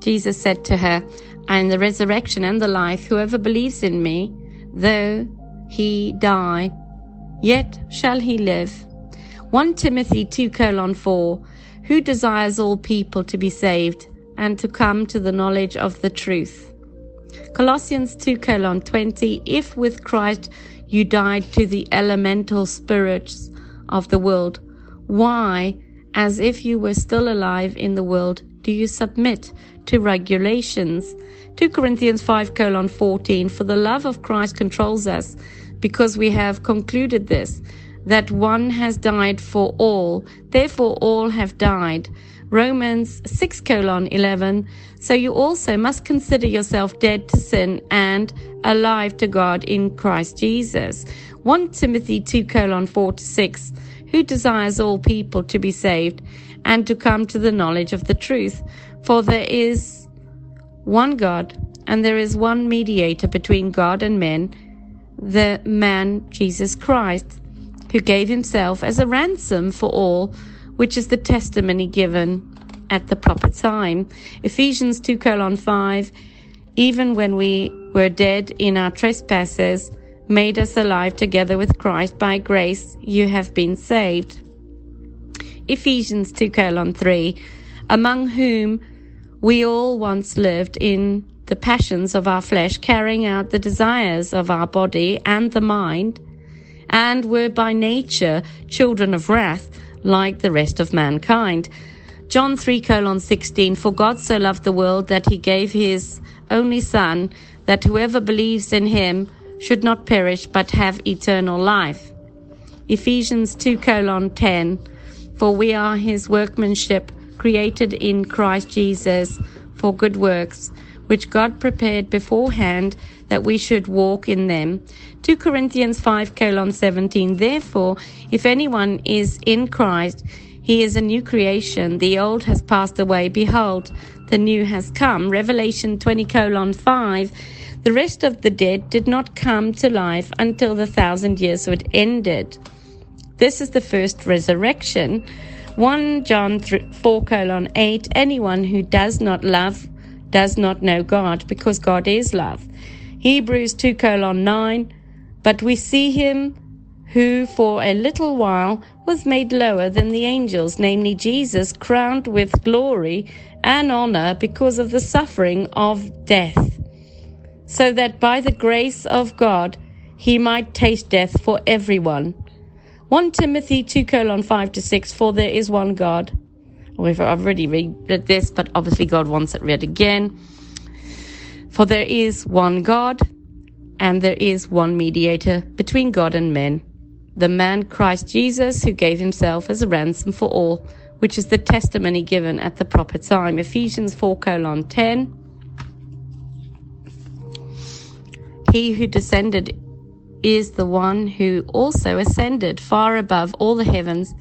Jesus said to her, I am the resurrection and the life. Whoever believes in me, though he die, yet shall he live. 1 Timothy 2 colon 4 Who desires all people to be saved and to come to the knowledge of the truth. Colossians 2 colon 20 If with Christ you died to the elemental spirits of the world, why, as if you were still alive in the world, do you submit to regulations? 2 Corinthians 5 colon 14 For the love of Christ controls us, because we have concluded this, that one has died for all, therefore all have died. Romans 6 colon 11 So you also must consider yourself dead to sin and alive to God in Christ Jesus. 1 Timothy 2 colon 4 to 6 Who desires all people to be saved and to come to the knowledge of the truth? For there is one God, and there is one mediator between God and men, the man Jesus Christ, who gave himself as a ransom for all, which is the testimony given at the proper time. Ephesians 2 colon 5, even when we were dead in our trespasses, made us alive together with Christ. By grace you have been saved. Ephesians 2 colon 3, among whom We all once lived in the passions of our flesh, carrying out the desires of our body and the mind, and were by nature children of wrath, like the rest of mankind. John 3 colon 16, For God so loved the world that he gave his only Son, that whoever believes in him should not perish but have eternal life. Ephesians 2 colon 10, For we are his workmanship, created in Christ Jesus for good works, which God prepared beforehand that we should walk in them. 2 Corinthians 5 colon 17, Therefore, if anyone is in Christ, he is a new creation. The old has passed away. Behold, the new has come. Revelation 20 colon 5. The rest of the dead did not come to life until the thousand years had ended. This is the first resurrection. 1 John 3, 4 colon 8. Anyone who does not love does not know God because God is love. Hebrews 2 colon 9. But we see him who for a little while was made lower than the angels, namely Jesus, crowned with glory and honor because of the suffering of death, so that by the grace of God he might taste death for everyone. 1 Timothy 2 colon 5 to 6, for there is one God. Oh, We've already read this, but obviously God wants it read again. For there is one God, and there is one mediator between God and men, the man Christ Jesus, who gave himself as a ransom for all, which is the testimony given at the proper time. Ephesians 4 colon 10. He who descended is the one who also ascended far above all the heavens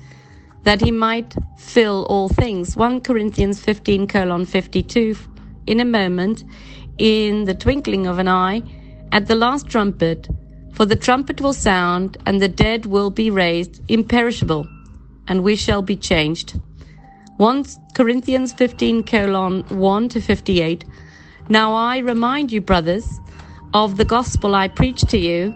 that he might fill all things. 1 Corinthians 15 colon 52. In a moment, in the twinkling of an eye, at the last trumpet, for the trumpet will sound, and the dead will be raised imperishable, and we shall be changed. 1 Corinthians 15 colon 1 to 58. Now I remind you, brothers, of the gospel I preached to you,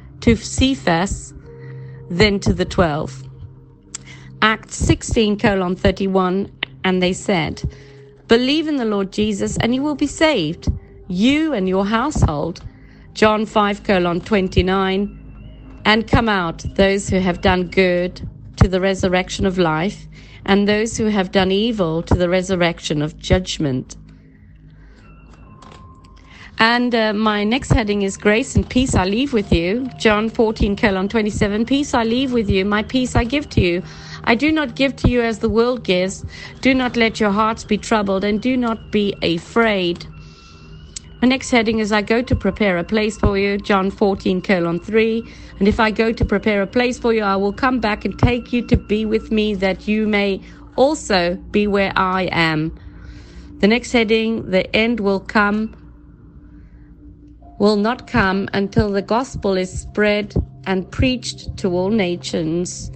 to Cephas, then to the twelve. Acts 16 colon 31, and they said, Believe in the Lord Jesus, and you will be saved, you and your household. John 5 colon 29, and come out those who have done good to the resurrection of life, and those who have done evil to the resurrection of judgment. And uh, my next heading is Grace and Peace I leave with you. John 14, colon 27. Peace I leave with you, my peace I give to you. I do not give to you as the world gives. Do not let your hearts be troubled, and do not be afraid. My next heading is I go to prepare a place for you, John 14, colon 3. And if I go to prepare a place for you, I will come back and take you to be with me, that you may also be where I am. The next heading, the end will come, will not come until the gospel is spread and preached to all nations.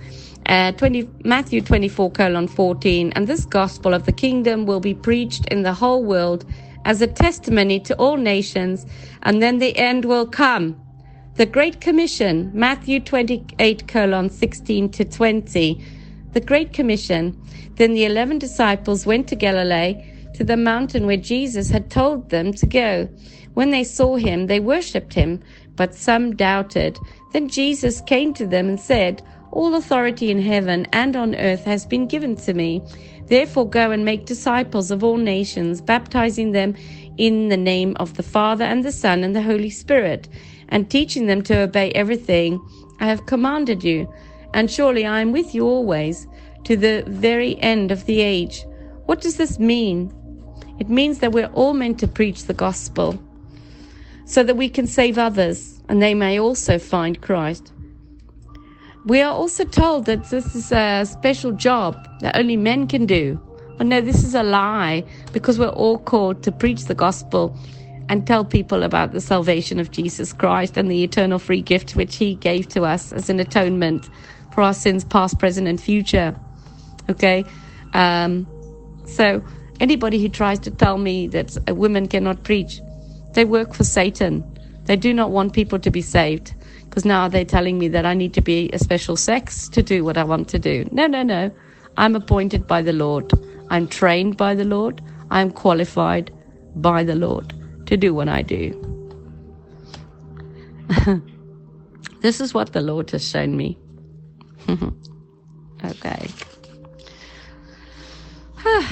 Uh, 20, Matthew 24 colon 14. And this gospel of the kingdom will be preached in the whole world as a testimony to all nations, and then the end will come. The Great Commission, Matthew 28 colon 16 to 20. The Great Commission. Then the eleven disciples went to Galilee, to the mountain where Jesus had told them to go. When they saw him, they worshipped him, but some doubted. Then Jesus came to them and said, All authority in heaven and on earth has been given to me. Therefore go and make disciples of all nations, baptizing them in the name of the Father and the Son and the Holy Spirit, and teaching them to obey everything I have commanded you. And surely I am with you always, to the very end of the age. What does this mean? It means that we're all meant to preach the gospel so that we can save others and they may also find Christ. We are also told that this is a special job that only men can do. Oh, no, this is a lie because we're all called to preach the gospel and tell people about the salvation of Jesus Christ and the eternal free gift which He gave to us as an atonement for our sins, past, present, and future. Okay? Um, so, anybody who tries to tell me that a woman cannot preach, they work for Satan. They do not want people to be saved because now they're telling me that I need to be a special sex to do what I want to do. No, no, no. I'm appointed by the Lord. I'm trained by the Lord. I'm qualified by the Lord to do what I do. this is what the Lord has shown me. okay.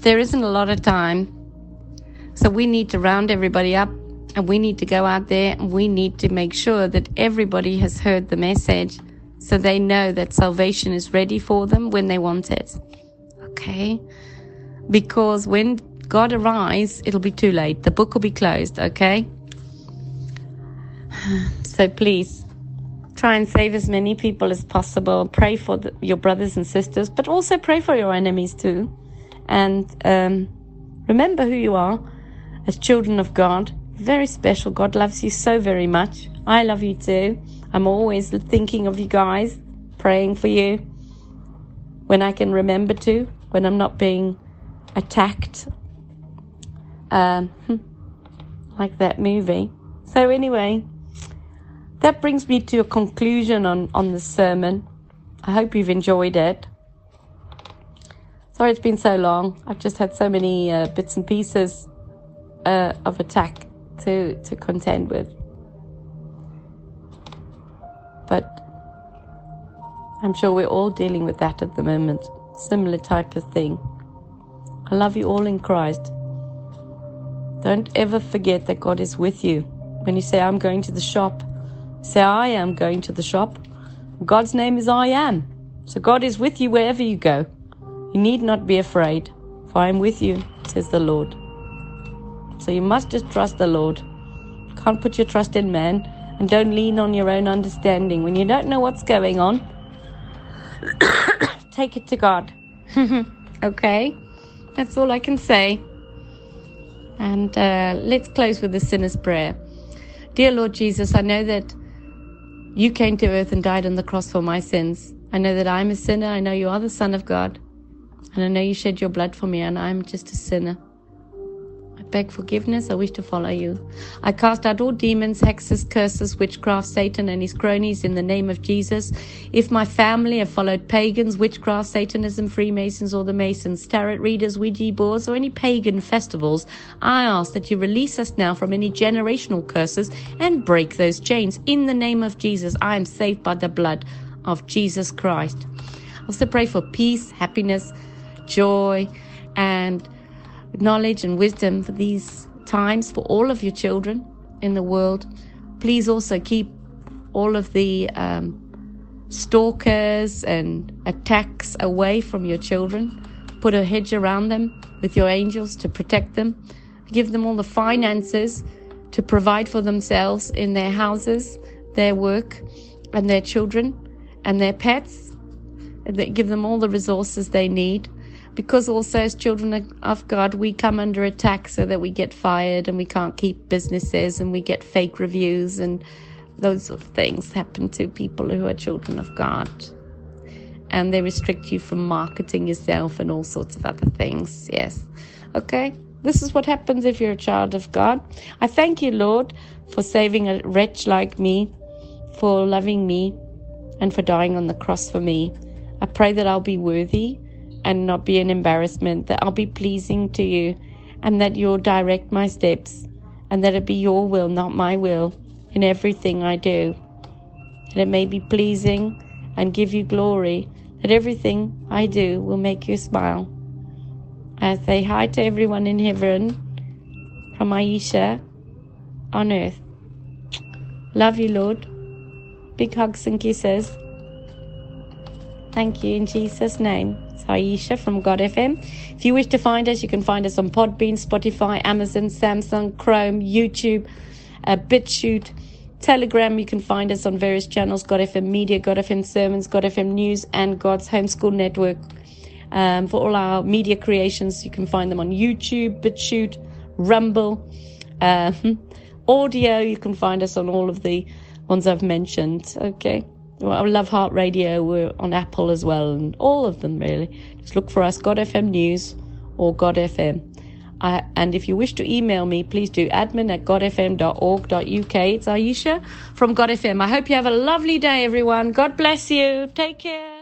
there isn't a lot of time. So we need to round everybody up and we need to go out there and we need to make sure that everybody has heard the message so they know that salvation is ready for them when they want it. Okay? Because when God arrives, it'll be too late. The book will be closed, okay? So please try and save as many people as possible. Pray for the, your brothers and sisters, but also pray for your enemies too. And um, remember who you are as children of God. Very special. God loves you so very much. I love you too. I'm always thinking of you guys, praying for you when I can remember to, when I'm not being attacked. Um, like that movie. So, anyway, that brings me to a conclusion on, on the sermon. I hope you've enjoyed it. Sorry it's been so long. I've just had so many uh, bits and pieces uh, of attack to, to contend with. But I'm sure we're all dealing with that at the moment. Similar type of thing. I love you all in Christ. Don't ever forget that God is with you. When you say, I'm going to the shop, say, I am going to the shop. God's name is I am. So God is with you wherever you go. You need not be afraid, for I am with you, says the Lord. So you must just trust the Lord. Can't put your trust in man and don't lean on your own understanding. When you don't know what's going on, take it to God. okay? That's all I can say. And uh, let's close with the sinner's prayer. Dear Lord Jesus, I know that you came to earth and died on the cross for my sins. I know that I'm a sinner. I know you are the Son of God. And I know you shed your blood for me, and I'm just a sinner. Beg forgiveness. I wish to follow you. I cast out all demons, hexes, curses, witchcraft, Satan, and his cronies in the name of Jesus. If my family have followed pagans, witchcraft, Satanism, Freemasons, or the Masons, tarot readers, Ouija boards, or any pagan festivals, I ask that you release us now from any generational curses and break those chains. In the name of Jesus, I am saved by the blood of Jesus Christ. I also pray for peace, happiness, joy, and knowledge and wisdom for these times for all of your children in the world. Please also keep all of the um, stalkers and attacks away from your children. Put a hedge around them with your angels to protect them. Give them all the finances to provide for themselves in their houses, their work, and their children and their pets. Give them all the resources they need because also as children of God, we come under attack so that we get fired and we can't keep businesses and we get fake reviews and those sort of things happen to people who are children of God. And they restrict you from marketing yourself and all sorts of other things. Yes. Okay. This is what happens if you're a child of God. I thank you, Lord, for saving a wretch like me, for loving me, and for dying on the cross for me. I pray that I'll be worthy and not be an embarrassment, that I'll be pleasing to you, and that you'll direct my steps, and that it be your will, not my will, in everything I do. That it may be pleasing and give you glory, that everything I do will make you smile. I say hi to everyone in heaven from Aisha on earth. Love you, Lord. Big hugs and kisses. Thank you in Jesus' name. It's Aisha from God FM. If you wish to find us, you can find us on Podbean, Spotify, Amazon, Samsung, Chrome, YouTube, uh, BitChute, Telegram. You can find us on various channels God FM Media, God FM Sermons, God FM News, and God's Homeschool Network. Um, for all our media creations, you can find them on YouTube, BitChute, Rumble, um, audio. You can find us on all of the ones I've mentioned. Okay. Well, I love Heart Radio. We're on Apple as well, and all of them really. Just look for us, God FM News or God FM. Uh, and if you wish to email me, please do admin at godfm.org.uk. It's Aisha from God FM. I hope you have a lovely day, everyone. God bless you. Take care.